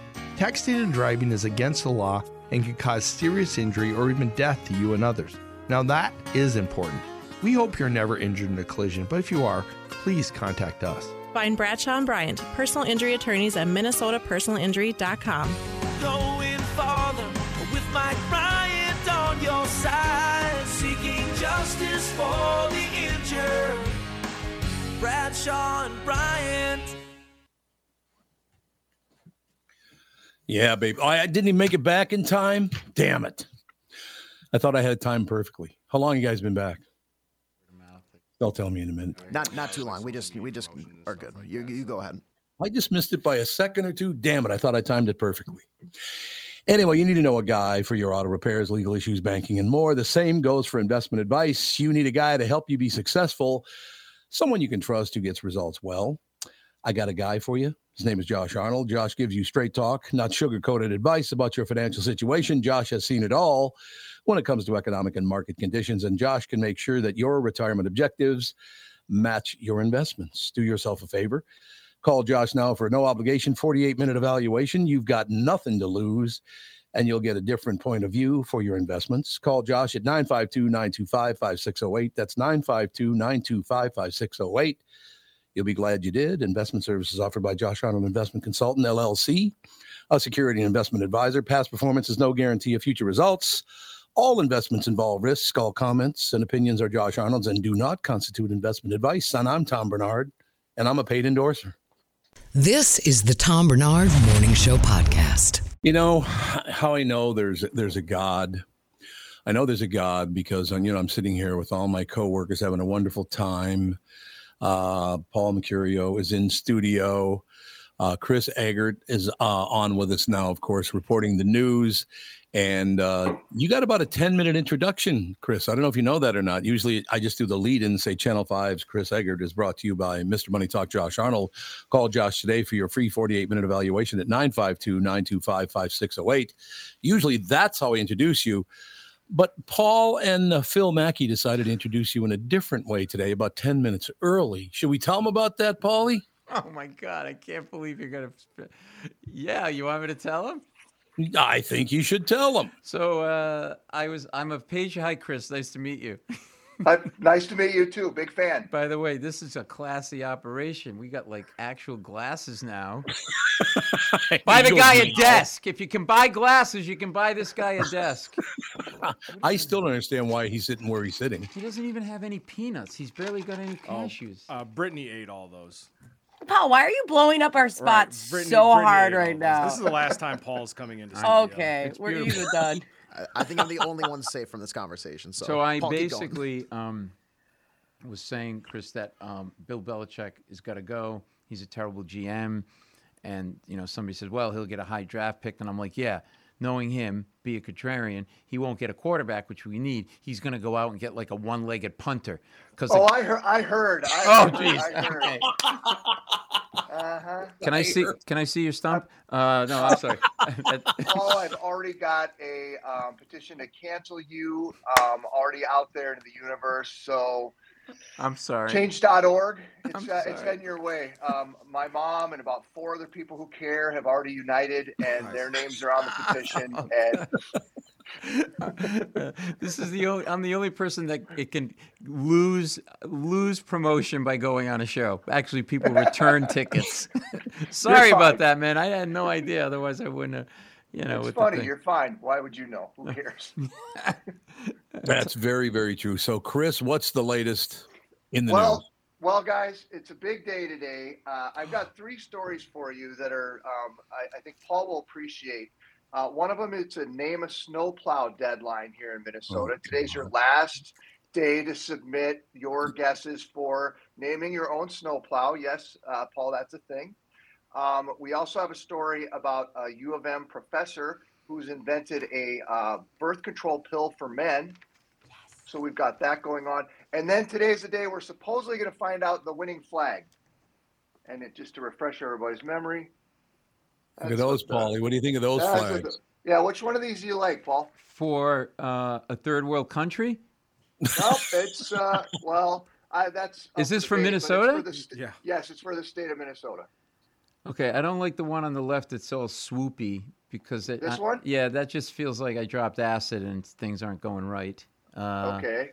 H: Texting and driving is against the law and can cause serious injury or even death to you and others. Now, that is important. We hope you're never injured in a collision, but if you are, please contact us.
I: Find Bradshaw and Bryant, personal injury attorneys at minnesotapersonalinjury.com.
J: Going farther with Mike Bryant on your side, seeking justice for the injured. Bradshaw and Bryant.
B: Yeah, babe. Oh, I didn't even make it back in time. Damn it. I thought I had time perfectly. How long you guys been back? They'll tell me in a minute.
F: Not not too long. We just we just are good. You you go ahead.
B: I just missed it by a second or two. Damn it. I thought I timed it perfectly. Anyway, you need to know a guy for your auto repairs, legal issues, banking, and more. The same goes for investment advice. You need a guy to help you be successful, someone you can trust who gets results well. I got a guy for you. His name is Josh Arnold. Josh gives you straight talk, not sugar coated advice about your financial situation. Josh has seen it all when it comes to economic and market conditions, and Josh can make sure that your retirement objectives match your investments. Do yourself a favor. Call Josh now for a no obligation 48 minute evaluation. You've got nothing to lose and you'll get a different point of view for your investments. Call Josh at 952 925 5608. That's 952 925 5608. You'll be glad you did. Investment services offered by Josh Arnold Investment Consultant, LLC, a security and investment advisor. Past performance is no guarantee of future results. All investments involve risks. All comments and opinions are Josh Arnold's and do not constitute investment advice. And I'm Tom Barnard, and I'm a paid endorser.
A: This is the Tom Barnard Morning Show Podcast.
B: You know how I know there's there's a God. I know there's a God because, you know, I'm sitting here with all my coworkers having a wonderful time. Uh, Paul Mecurio is in studio. Uh, Chris Egert is uh, on with us now, of course, reporting the news. And uh, you got about a 10 minute introduction, Chris. I don't know if you know that or not. Usually I just do the lead in and say Channel 5's Chris Egert is brought to you by Mr. Money Talk Josh Arnold. Call Josh today for your free 48 minute evaluation at 952 925 5608. Usually that's how I introduce you. But Paul and uh, Phil Mackey decided to introduce you in a different way today, about 10 minutes early. Should we tell them about that, Paulie?
D: Oh my God, I can't believe you're gonna. Yeah, you want me to tell them?
B: I think you should tell them.
D: So uh, I was. I'm a Page. Hi, Chris. Nice to meet you.
K: Uh, nice to meet you too. Big fan.
D: By the way, this is a classy operation. We got like actual glasses now. buy the guy a desk. If you can buy glasses, you can buy this guy a desk.
B: I still don't understand why he's sitting where he's sitting.
D: He doesn't even have any peanuts. He's barely got any
C: Oh,
D: cashews.
C: uh, Brittany ate all those.
E: Paul, why are you blowing up our
C: Right,
E: spots
C: Brittany-
E: so
C: Brittany
E: hard
C: ate all
E: right
C: those.
E: now?
C: This is the last time Paul's coming into studio.
E: Okay, we're
D: beautiful.
E: even done.
F: I, I think I'm the only one safe from this conversation. So,
D: So, I
F: Paul,
D: basically um, was saying, Chris, that um, Bill Belichick has got to go. He's a terrible GM, and you know somebody says, well, he'll get a high draft pick, and I'm like, yeah. Knowing him, be a contrarian, he won't get a quarterback, which we need. He's going to go out and get like a one-legged punter. Because
K: Oh, I heard. I heard. I
D: Oh,
K: heard,
D: jeez.
K: I heard.
D: Okay.
K: Uh-huh.
D: can I see? Can I see your stump? Uh, no, I'm sorry.
K: Paul, I've already got a um, petition to cancel you um, already out there in the universe. So
D: I'm sorry.
K: change.org, it's, uh, it's heading your way. Um, my mom and about four other people who care have already united, and their names are on the petition. and
D: this is the only I'm the only person that it can lose lose promotion by going on a show. Actually, people return tickets. Sorry about that, man. I had no idea. Otherwise, I wouldn't have. You know,
K: it's
D: with
K: funny.
D: the.
K: You're fine. Why would you know? Who cares?
B: That's very, very true. So, Chris, what's the latest in the
K: well,
B: news?
K: well, guys, it's a big day today. Uh, I've got three stories for you that are, um, I, I think Paul will appreciate. Uh, one of them is to name a snowplow deadline here in Minnesota. Today's your last day to submit your guesses for naming your own snowplow. Yes, uh, Paul, that's a thing. Um, we also have a story about a U of M professor who's invented a uh, birth control pill for men. So we've got that going on. And then today's the day we're supposedly going to find out the winning flag. And it just to refresh everybody's memory.
B: Look at those,
K: what
B: Paulie. What do you think of those
K: that's what
B: flags?
K: the- yeah, which one of these do you like, Paul?
D: for uh, a third world country.
K: Nope, it's uh, well, I, that's.
D: Is this
K: for
D: from
K: debate,
D: Minnesota?
K: for the st-
C: Yeah.
K: Yes, it's for the state of Minnesota.
D: Okay, I don't like the one on the left that's all swoopy because it,
K: This
D: I-
K: one?
D: yeah, that just feels like I dropped acid and things aren't going right. Uh,
K: okay.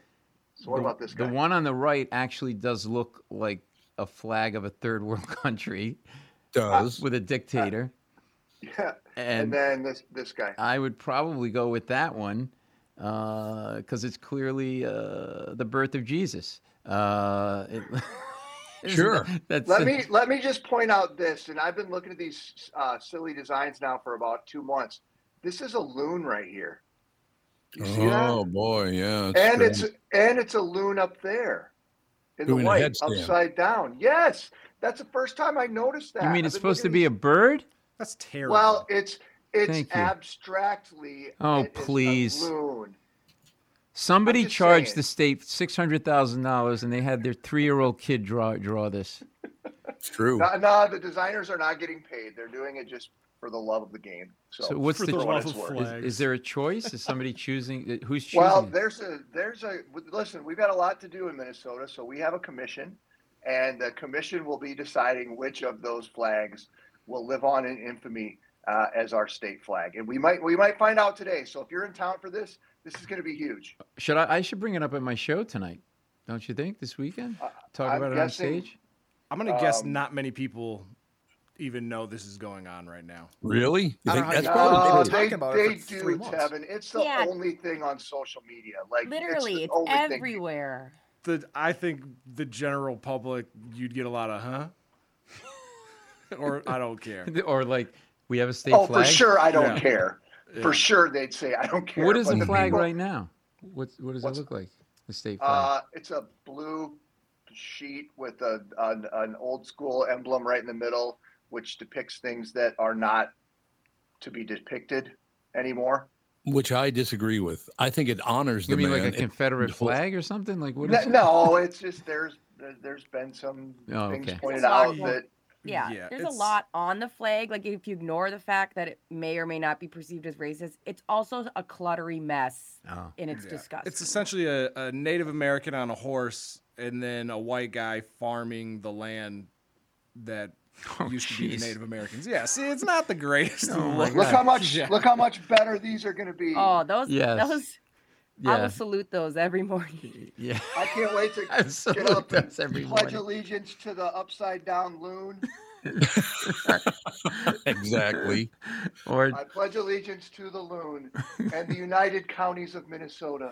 K: So what
D: the,
K: about this guy?
D: The one on the right actually does look like a flag of a third world country.
B: Does.
D: with a dictator.
K: Yeah.
D: And,
K: And then this this guy.
D: I would probably go with that one because it's clearly uh, the birth of Jesus. Uh, it- isn't
B: Sure.
D: that- That's
K: let me let me just point out this, and I've been looking at these uh, silly designs now for about two months. This is a loon right here. You that?
B: Oh boy, yeah.
K: and
B: true.
K: it's and it's a loon up there in
B: Doing
K: the
B: a
K: white upside down. Yes, that's the first time I noticed that.
D: You mean
K: I've
D: it's
K: been
D: supposed to
K: looking
D: be a bird?
C: That's terrible.
K: Well, it's it's
D: Thank
K: abstractly.
D: Oh,
K: it is a
D: please.
K: loon.
D: Somebody charged
K: saying.
D: the state six hundred thousand dollars, and they had their three-year-old kid draw draw this.
B: It's true.
K: No, no, the designers are not getting paid. They're doing it just for the love of the game. So,
D: So what's
C: For
D: the,
C: the
K: what
C: love
K: it's
C: of
K: worth.
C: flag.
D: Is, is there a choice? Is somebody choosing? uh, Who's choosing?
K: Well, there's a there's a listen. We've got a lot to do in Minnesota, so we have a commission, and the commission will be deciding which of those flags will live on in infamy uh, as our state flag. And we might we might find out today. So if you're in town for this, this is going to be huge.
D: Should I? I should bring it up at my show tonight. Don't you think? This weekend, talk
K: I'm
D: about it on stage.
C: I'm gonna guess
K: um,
C: not many people even know this is going on right now.
B: Really? You
F: I
B: think that's
F: you-
B: probably
F: they've
K: Uh, they
F: talking about it
K: they
F: for
K: do,
F: three months.
K: Tevin. It's the
E: Yeah.
K: only thing on social media. Like
E: Literally,
K: it's,
E: it's,
K: the only thing.
E: everywhere.
C: The I think the general public, you'd get a lot of huh, or I don't care.
D: or like we have a state
K: Oh,
D: flag.
K: for sure, I don't
C: Yeah.
K: care.
C: Yeah.
K: For sure, they'd say I don't care.
D: What is
K: but
D: the flag
K: people-
D: right now? What what does it look like? The state flag.
K: Uh, it's a blue sheet with a an, an old school emblem right in the middle, which depicts things that are not to be depicted anymore.
B: Which I disagree with. I think it honors the
D: you mean
B: man.
D: like a
B: It-
D: Confederate flag or something? Like what?
K: No,
D: Is
K: no, it's just there's there's been some
D: Oh,
K: things
D: okay.
K: pointed
E: There's a lot
K: out
E: more-
K: that
E: Yeah,
C: Yeah,
E: there's a lot on the flag. Like if you ignore the fact that it may or may not be perceived as racist, it's also a cluttery mess,
D: Oh.
E: and it's
C: Yeah.
E: disgusting.
C: It's essentially a, a Native American on a horse, and then a white guy farming the land that
D: Oh,
C: used to be the Native Americans. Yeah, see, it's not the greatest.
D: Oh,
C: of
K: look how much
C: Yeah.
K: look how much better these are going to be.
E: oh, those
D: Yes.
E: those I
D: Yeah.
E: will salute those every morning.
D: Yeah.
K: I can't wait to
D: I
K: get
D: salute
K: up and
D: every
K: pledge
D: morning.
K: allegiance to the upside down loon.
B: exactly.
D: Or
K: I pledge allegiance to the loon and the United Counties of Minnesota.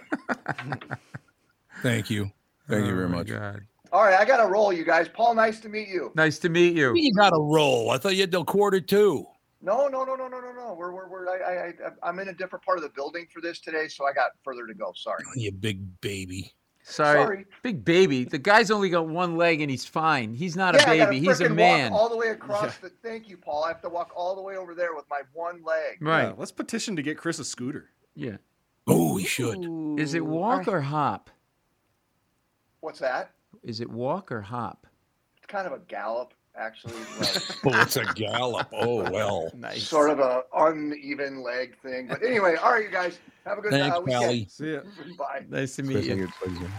B: Thank you. Thank you
D: Oh
B: very much.
D: God.
K: All right, I got to roll, you guys. Paul, nice to meet you.
D: Nice to meet you.
B: You got a roll. I thought you had no quarter two.
K: No, no, no, no, no, no, no. We're, we're, we're I, I, I, I'm in a different part of the building for this today, so I got further to go. Sorry.
B: You big baby.
D: Sorry.
K: Sorry.
D: Big baby. The guy's only got one leg and he's fine. He's not a
K: yeah, I gotta
D: baby. He's a
K: frickin'
D: man.
K: Walk all the way across the. Thank you, Paul. I have to walk all the way over there with my one leg.
D: Right.
C: Yeah, let's petition to get Chris a scooter.
D: Yeah.
B: Oh, we should.
D: Is it walk
E: all
D: or hop?
K: What's that?
D: Is it walk or hop?
K: It's kind of a gallop, actually. like,
B: Oh, it's a gallop. Oh well.
D: Nice.
K: sort of a uneven leg thing. But anyway, all right, you guys have a good
B: Thanks,
K: uh, weekend.
B: Pally.
C: See ya.
K: Bye.
D: Nice to meet
B: Chris,
D: you.
B: I get.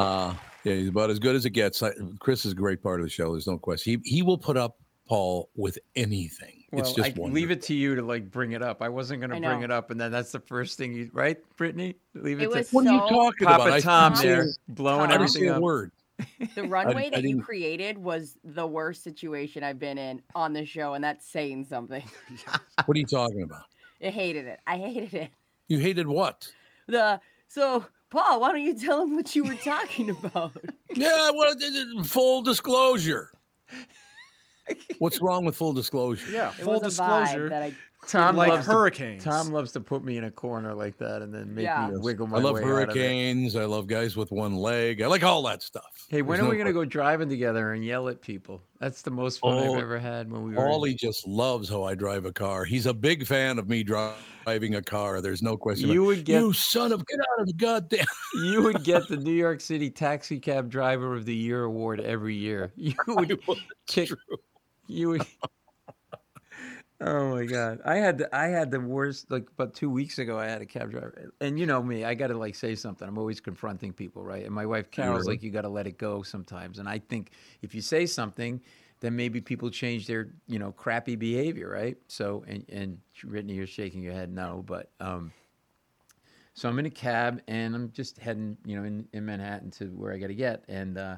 B: Uh, yeah, he's about as good as it gets. I, Chris is a great part of the show. There's no question. He he will put up Paul with anything.
D: Well,
B: it's just
D: I leave it to you to like bring it up. I wasn't going to bring it up, and then that's the first thing you right, Brittany? Leave it,
E: It
D: to
E: was
B: What are you
E: so-
B: talking
D: Papa
B: about? I
D: Tom
B: didn't
D: there blowing
E: Tom.
B: I didn't
D: everything
B: a
D: up.
B: word.
E: The runway
B: I
E: that you created was the worst situation I've been in on the show, and that's saying something.
B: What are you talking about?
E: I hated it. I hated it.
B: You hated what?
E: The so Paul, why don't you tell him what you were talking about?
B: Yeah, well, th- th- full disclosure. What's wrong with full disclosure?
C: Yeah,
E: It
C: full
E: was a vibe
C: disclosure.
E: that I
D: Tom
C: like
D: loves to-
C: hurricanes.
D: Tom loves to put me in a corner like that and then make
E: Yeah.
D: me wiggle my
B: I love
D: way out of it.
B: hurricanes. I love guys with one leg. I like all that stuff.
D: Hey, when
B: There's
D: are we going to go driving together and yell at people? That's the most fun
B: Oh,
D: I've ever had when we were.
B: Paulie just loves how I drive a car. He's a big fan of me driving a car. There's no question.
D: You
B: about-
D: would get-
B: you son of get out of the goddamn.
D: you would get the New York City Taxi Cab Driver of the Year award every year. You would kick. You would. Oh my god! I had the, I had the worst. Like about two weeks ago, I had a cab driver, and you know me, I got to like say something. I'm always confronting people, right? And my wife Carol's like, you got to let it go sometimes. And I think if you say something, then maybe people change their you know crappy behavior, right? So and and Brittany, you're shaking your head no, but um. So I'm in a cab and I'm just heading, you know, in, in Manhattan to where I got to get. And uh,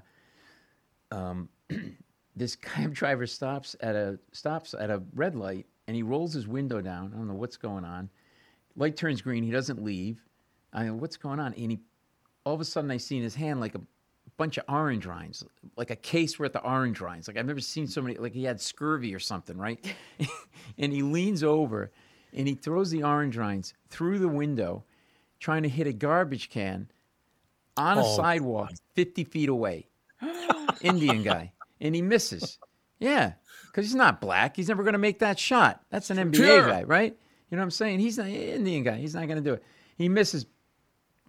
D: um, this cab driver stops at a stops at a red light and he rolls his window down. I don't know what's going on. Light turns green. He doesn't leave. I go, what's going on? And he, all of a sudden, I see in his hand like a bunch of orange rinds, like a case worth of orange rinds. Like I've never seen somebody. Like he had scurvy or something, right? and he leans over and he throws the orange rinds through the window, trying to hit a garbage can on a
B: Oh,
D: sidewalk 50 feet away. Indian guy. And he misses. Yeah. Because he's not black. He's never going to make that shot. That's an NBA
B: Sure.
D: guy, right? You know what I'm saying? He's an Indian guy. He's not going to do it. He misses.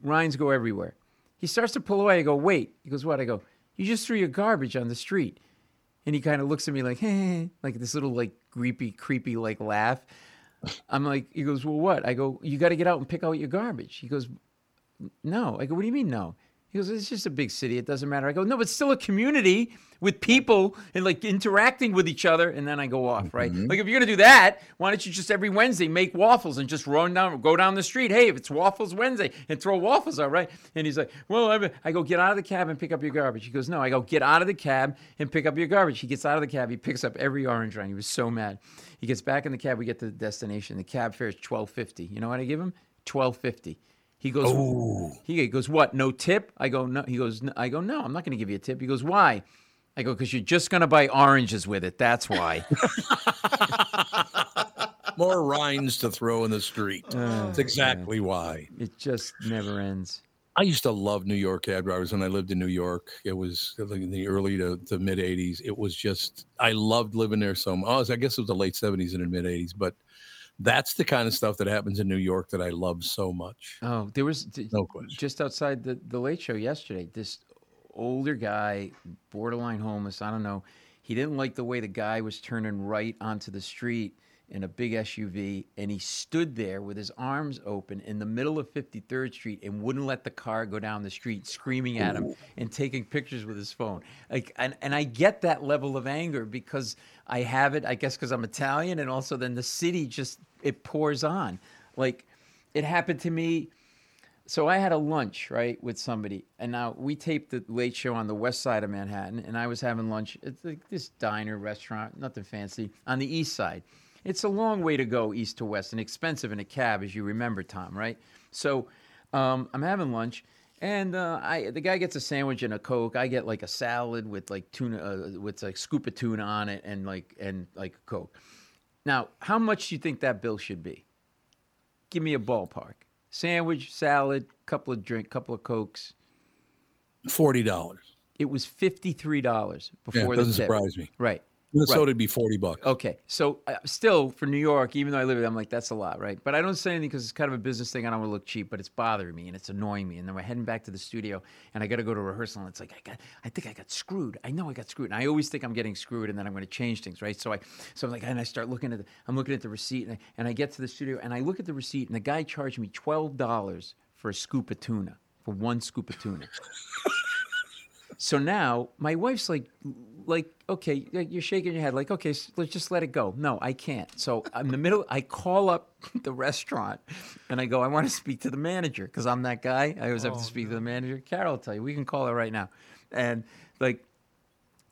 D: Rinds go everywhere. He starts to pull away. I go, wait. He goes, what? I go, you just threw your garbage on the street. And he kind of looks at me like, hey, like this little like creepy, creepy like laugh. I'm like, he goes, well, what? I go, you got to get out and pick out your garbage. He goes, no. I go, what do you mean no? He goes, it's just a big city. It doesn't matter. I go, no, but it's still a community with people and like interacting with each other. And then I go off, right? Mm-hmm. Like if you're gonna do that, why don't you just every Wednesday make waffles and just run down, go down the street? Hey, if it's waffles Wednesday, and throw waffles out, right? And he's like, well, I, I go get out of the cab and pick up your garbage. He goes, no. I go get out of the cab and pick up your garbage. He gets out of the cab. He picks up every orange rind. He was so mad. He gets back in the cab. We get to the destination. The cab fare is twelve fifty. You know what I give him? Twelve fifty. He goes, oh. he goes, what? No tip? I go, no. He goes, no. I go, no. I'm not going to give you a tip. He goes, why? I go, because you're just going to buy oranges with it. That's why.
B: more rinds to throw in the street.
D: Oh,
B: That's exactly why.
D: It just never ends.
B: I used to love New York cab drivers when I lived in New York. It was in the early to, to mid 80s. It was just, I loved living there so much. Oh, I guess it was the late 70s and the mid 80s, but that's the kind of stuff that happens in New York that I love so much.
D: Oh, there was
B: No question.
D: just outside the, the late show yesterday, this older guy, borderline homeless, I don't know. He didn't like the way the guy was turning right onto the street in a big SUV, and he stood there with his arms open in the middle of 53rd Street and wouldn't let the car go down the street, screaming at him and taking pictures with his phone. Like, and, and I get that level of anger because I have it, I guess, because I'm Italian, and also then the city just it pours on. Like, it happened to me so I had a lunch right with somebody, and now we taped the late show on the west side of Manhattan, and I was having lunch at like this diner restaurant, nothing fancy, on the east side. It's a long way to go east to west, and expensive in a cab, as you remember, Tom. Right? So um, I'm having lunch, and uh, I the guy gets a sandwich and a coke. I get like a salad with like tuna, uh, with like scoop of tuna on it, and like and like a coke. Now, how much do you think that bill should be? Give me a ballpark sandwich, salad, couple of drink, couple of cokes.
B: Forty dollars.
D: It was fifty three dollars
B: Yeah,
D: before the
B: doesn't
D: tip.
B: surprise me.
D: Right.
B: Minnesota would be forty bucks.
D: Okay, so uh, still for New York, even though I live there, I'm like that's a lot, right? But I don't say anything because it's kind of a business thing. I don't want to look cheap, but it's bothering me and it's annoying me. And then we're heading back to the studio, and I got to go to rehearsal, and it's like I got, I think I got screwed. I know I got screwed, and I always think I'm getting screwed, and then I'm going to change things, right? So I, so I'm like, and I start looking at, the, I'm looking at the receipt, and I, and I get to the studio, and I look at the receipt, and the guy charged me twelve dollars for a scoop of tuna, for one scoop of tuna. So now my wife's like, like, okay, you're shaking your head, like, okay, s- let's just let it go. No, I can't. So I'm in the middle, I call up the restaurant and I go, I want to speak to the manager because I'm that guy. I always have to oh, speak to the manager. Carol will tell you, we can call her right now. And like,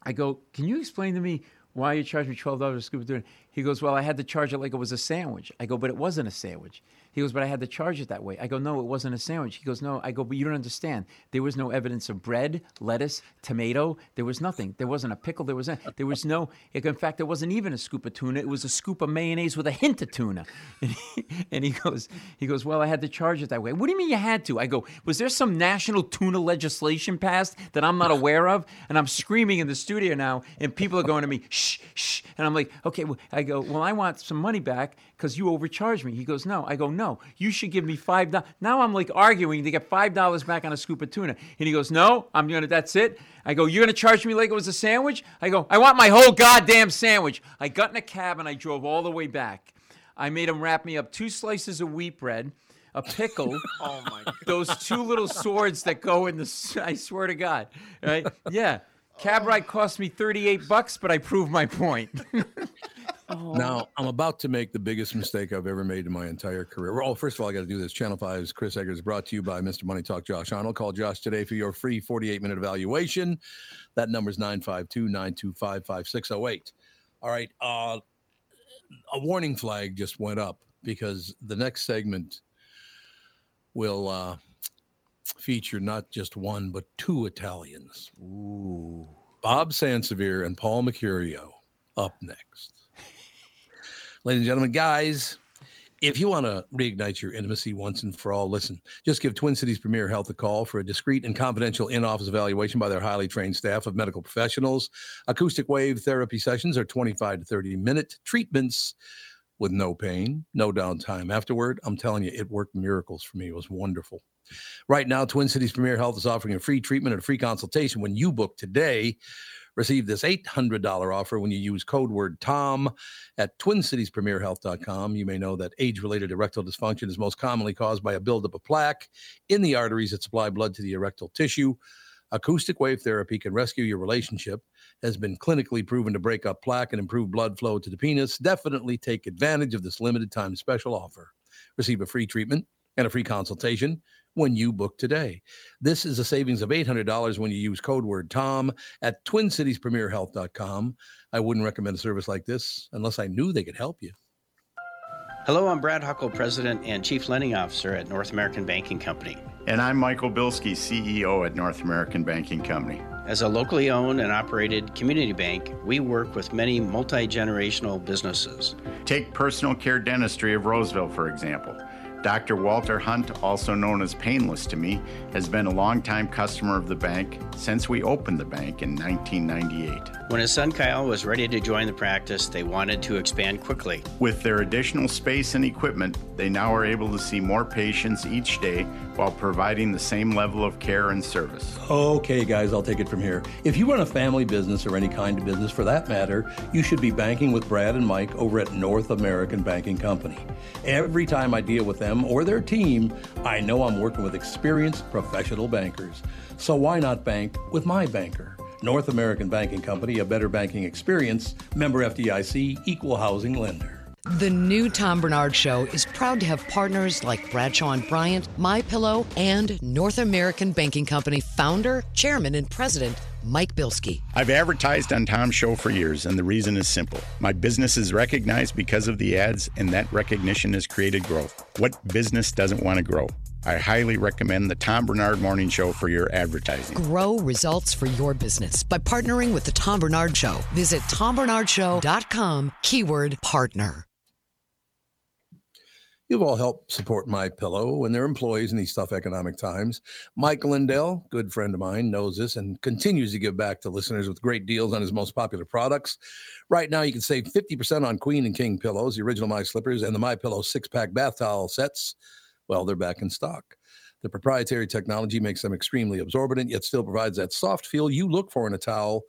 D: I go, can you explain to me why you charge me twelve dollars a scoop of tuna? He goes, well, I had to charge it like it was a sandwich. I go, but it wasn't a sandwich. He goes, but I had to charge it that way. I go, no, it wasn't a sandwich. He goes, no. I go, but you don't understand. There was no evidence of bread, lettuce, tomato. There was nothing. There wasn't a pickle. There was there was no. In fact, there wasn't even a scoop of tuna. It was a scoop of mayonnaise with a hint of tuna. And he, and he goes, he goes, well, I had to charge it that way. What do you mean you had to? I go, was there some national tuna legislation passed that I'm not aware of? And I'm screaming in the studio now, and people are going to me, shh, shh. And I'm like, okay. Well, I go, well, I want some money back because you overcharged me. He goes, no. I go, no. You should give me five dollars. Now I'm like arguing to get five dollars back on a scoop of tuna. And he goes, no. I'm gonna. That's it. I go, you're gonna charge me like it was a sandwich? I go, I want my whole goddamn sandwich. I got in a cab and I drove all the way back. I made him wrap me up two slices of wheat bread, a pickle.
F: Oh my God.
D: Those two little swords that go in the. I swear to God. Right? Yeah. Cab ride cost me 38 bucks, but I proved my point.
B: Now, I'm about to make the biggest mistake I've ever made in my entire career. Well, first of all, I got to do this. Channel 5's Chris Egert's brought to you by Mr. Money Talk Josh Arnold. Call Josh today for your free 48 minute evaluation. That number is 952 925 5608. All right. Uh, a warning flag just went up because the next segment will uh, feature not just one, but two Italians.
D: Ooh.
B: Bob Sansevere and Paul Mecurio up next. Ladies and gentlemen, guys, if you want to reignite your intimacy once and for all, listen, just give Twin Cities Premier Health a call for a discreet and confidential in office evaluation by their highly trained staff of medical professionals. Acoustic wave therapy sessions are 25 to 30 minute treatments with no pain, no downtime afterward. I'm telling you, it worked miracles for me. It was wonderful. Right now, Twin Cities Premier Health is offering a free treatment and a free consultation when you book today. Receive this $800 offer when you use code word TOM at twincitiespremierhealth.com. You may know that age related erectile dysfunction is most commonly caused by a buildup of plaque in the arteries that supply blood to the erectile tissue. Acoustic wave therapy can rescue your relationship, has been clinically proven to break up plaque and improve blood flow to the penis. Definitely take advantage of this limited time special offer. Receive a free treatment and a free consultation when you book today. This is a savings of $800 when you use code word TOM at twincitiespremierhealth.com. I wouldn't recommend a service like this unless I knew they could help you.
L: Hello, I'm Brad Huckle, President and Chief Lending Officer at North American Banking Company. And I'm Michael Bilski, CEO at North American Banking Company.
M: As a locally owned and operated community bank, we work with many multi generational businesses.
L: Take personal care dentistry of Roseville, for example. Dr. Walter Hunt, also known as Painless to me, has been a longtime customer of the bank since we opened the bank in 1998.
M: When his son Kyle was ready to join the practice, they wanted to expand quickly.
L: With their additional space and equipment, they now are able to see more patients each day while providing the same level of care and service.
B: Okay, guys, I'll take it from here. If you run a family business or any kind of business for that matter, you should be banking with Brad and Mike over at North American Banking Company. Every time I deal with them or their team, I know I'm working with experienced professional bankers. So why not bank with my banker? North American Banking Company, a better banking experience, member FDIC, equal housing lender.
A: The new Tom Barnard Show is proud to have partners like Bradshaw and Bryant, My Pillow, and North American Banking Company founder, chairman, and president Mike Bilski.
L: I've advertised on Tom's show for years, and the reason is simple. My business is recognized because of the ads, and that recognition has created growth. What business doesn't want to grow? I highly recommend the Tom Barnard Morning Show for your advertising.
A: Grow results for your business by partnering with the Tom Barnard Show. Visit tombarnardshow.com, keyword partner.
B: You've all helped support My Pillow and their employees in these tough economic times. Mike Lindell, good friend of mine, knows this and continues to give back to listeners with great deals on his most popular products. Right now, you can save 50% on Queen and King pillows, the original My Slippers, and the My Pillow six-pack bath towel sets. Well, they're back in stock. The proprietary technology makes them extremely absorbent, yet still provides that soft feel you look for in a towel.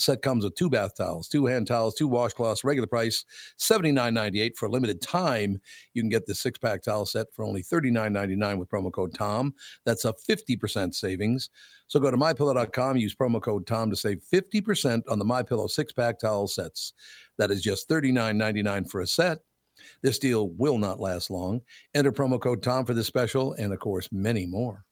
B: Set comes with two bath towels, two hand towels, two washcloths, regular price $79.98 for a limited time. You can get the six pack towel set for only $39.99 with promo code TOM. That's a 50% savings. So go to mypillow.com, use promo code TOM to save 50% on the MyPillow six pack towel sets. That is just $39.99 for a set. This deal will not last long. Enter promo code TOM for this special and, of course, many more.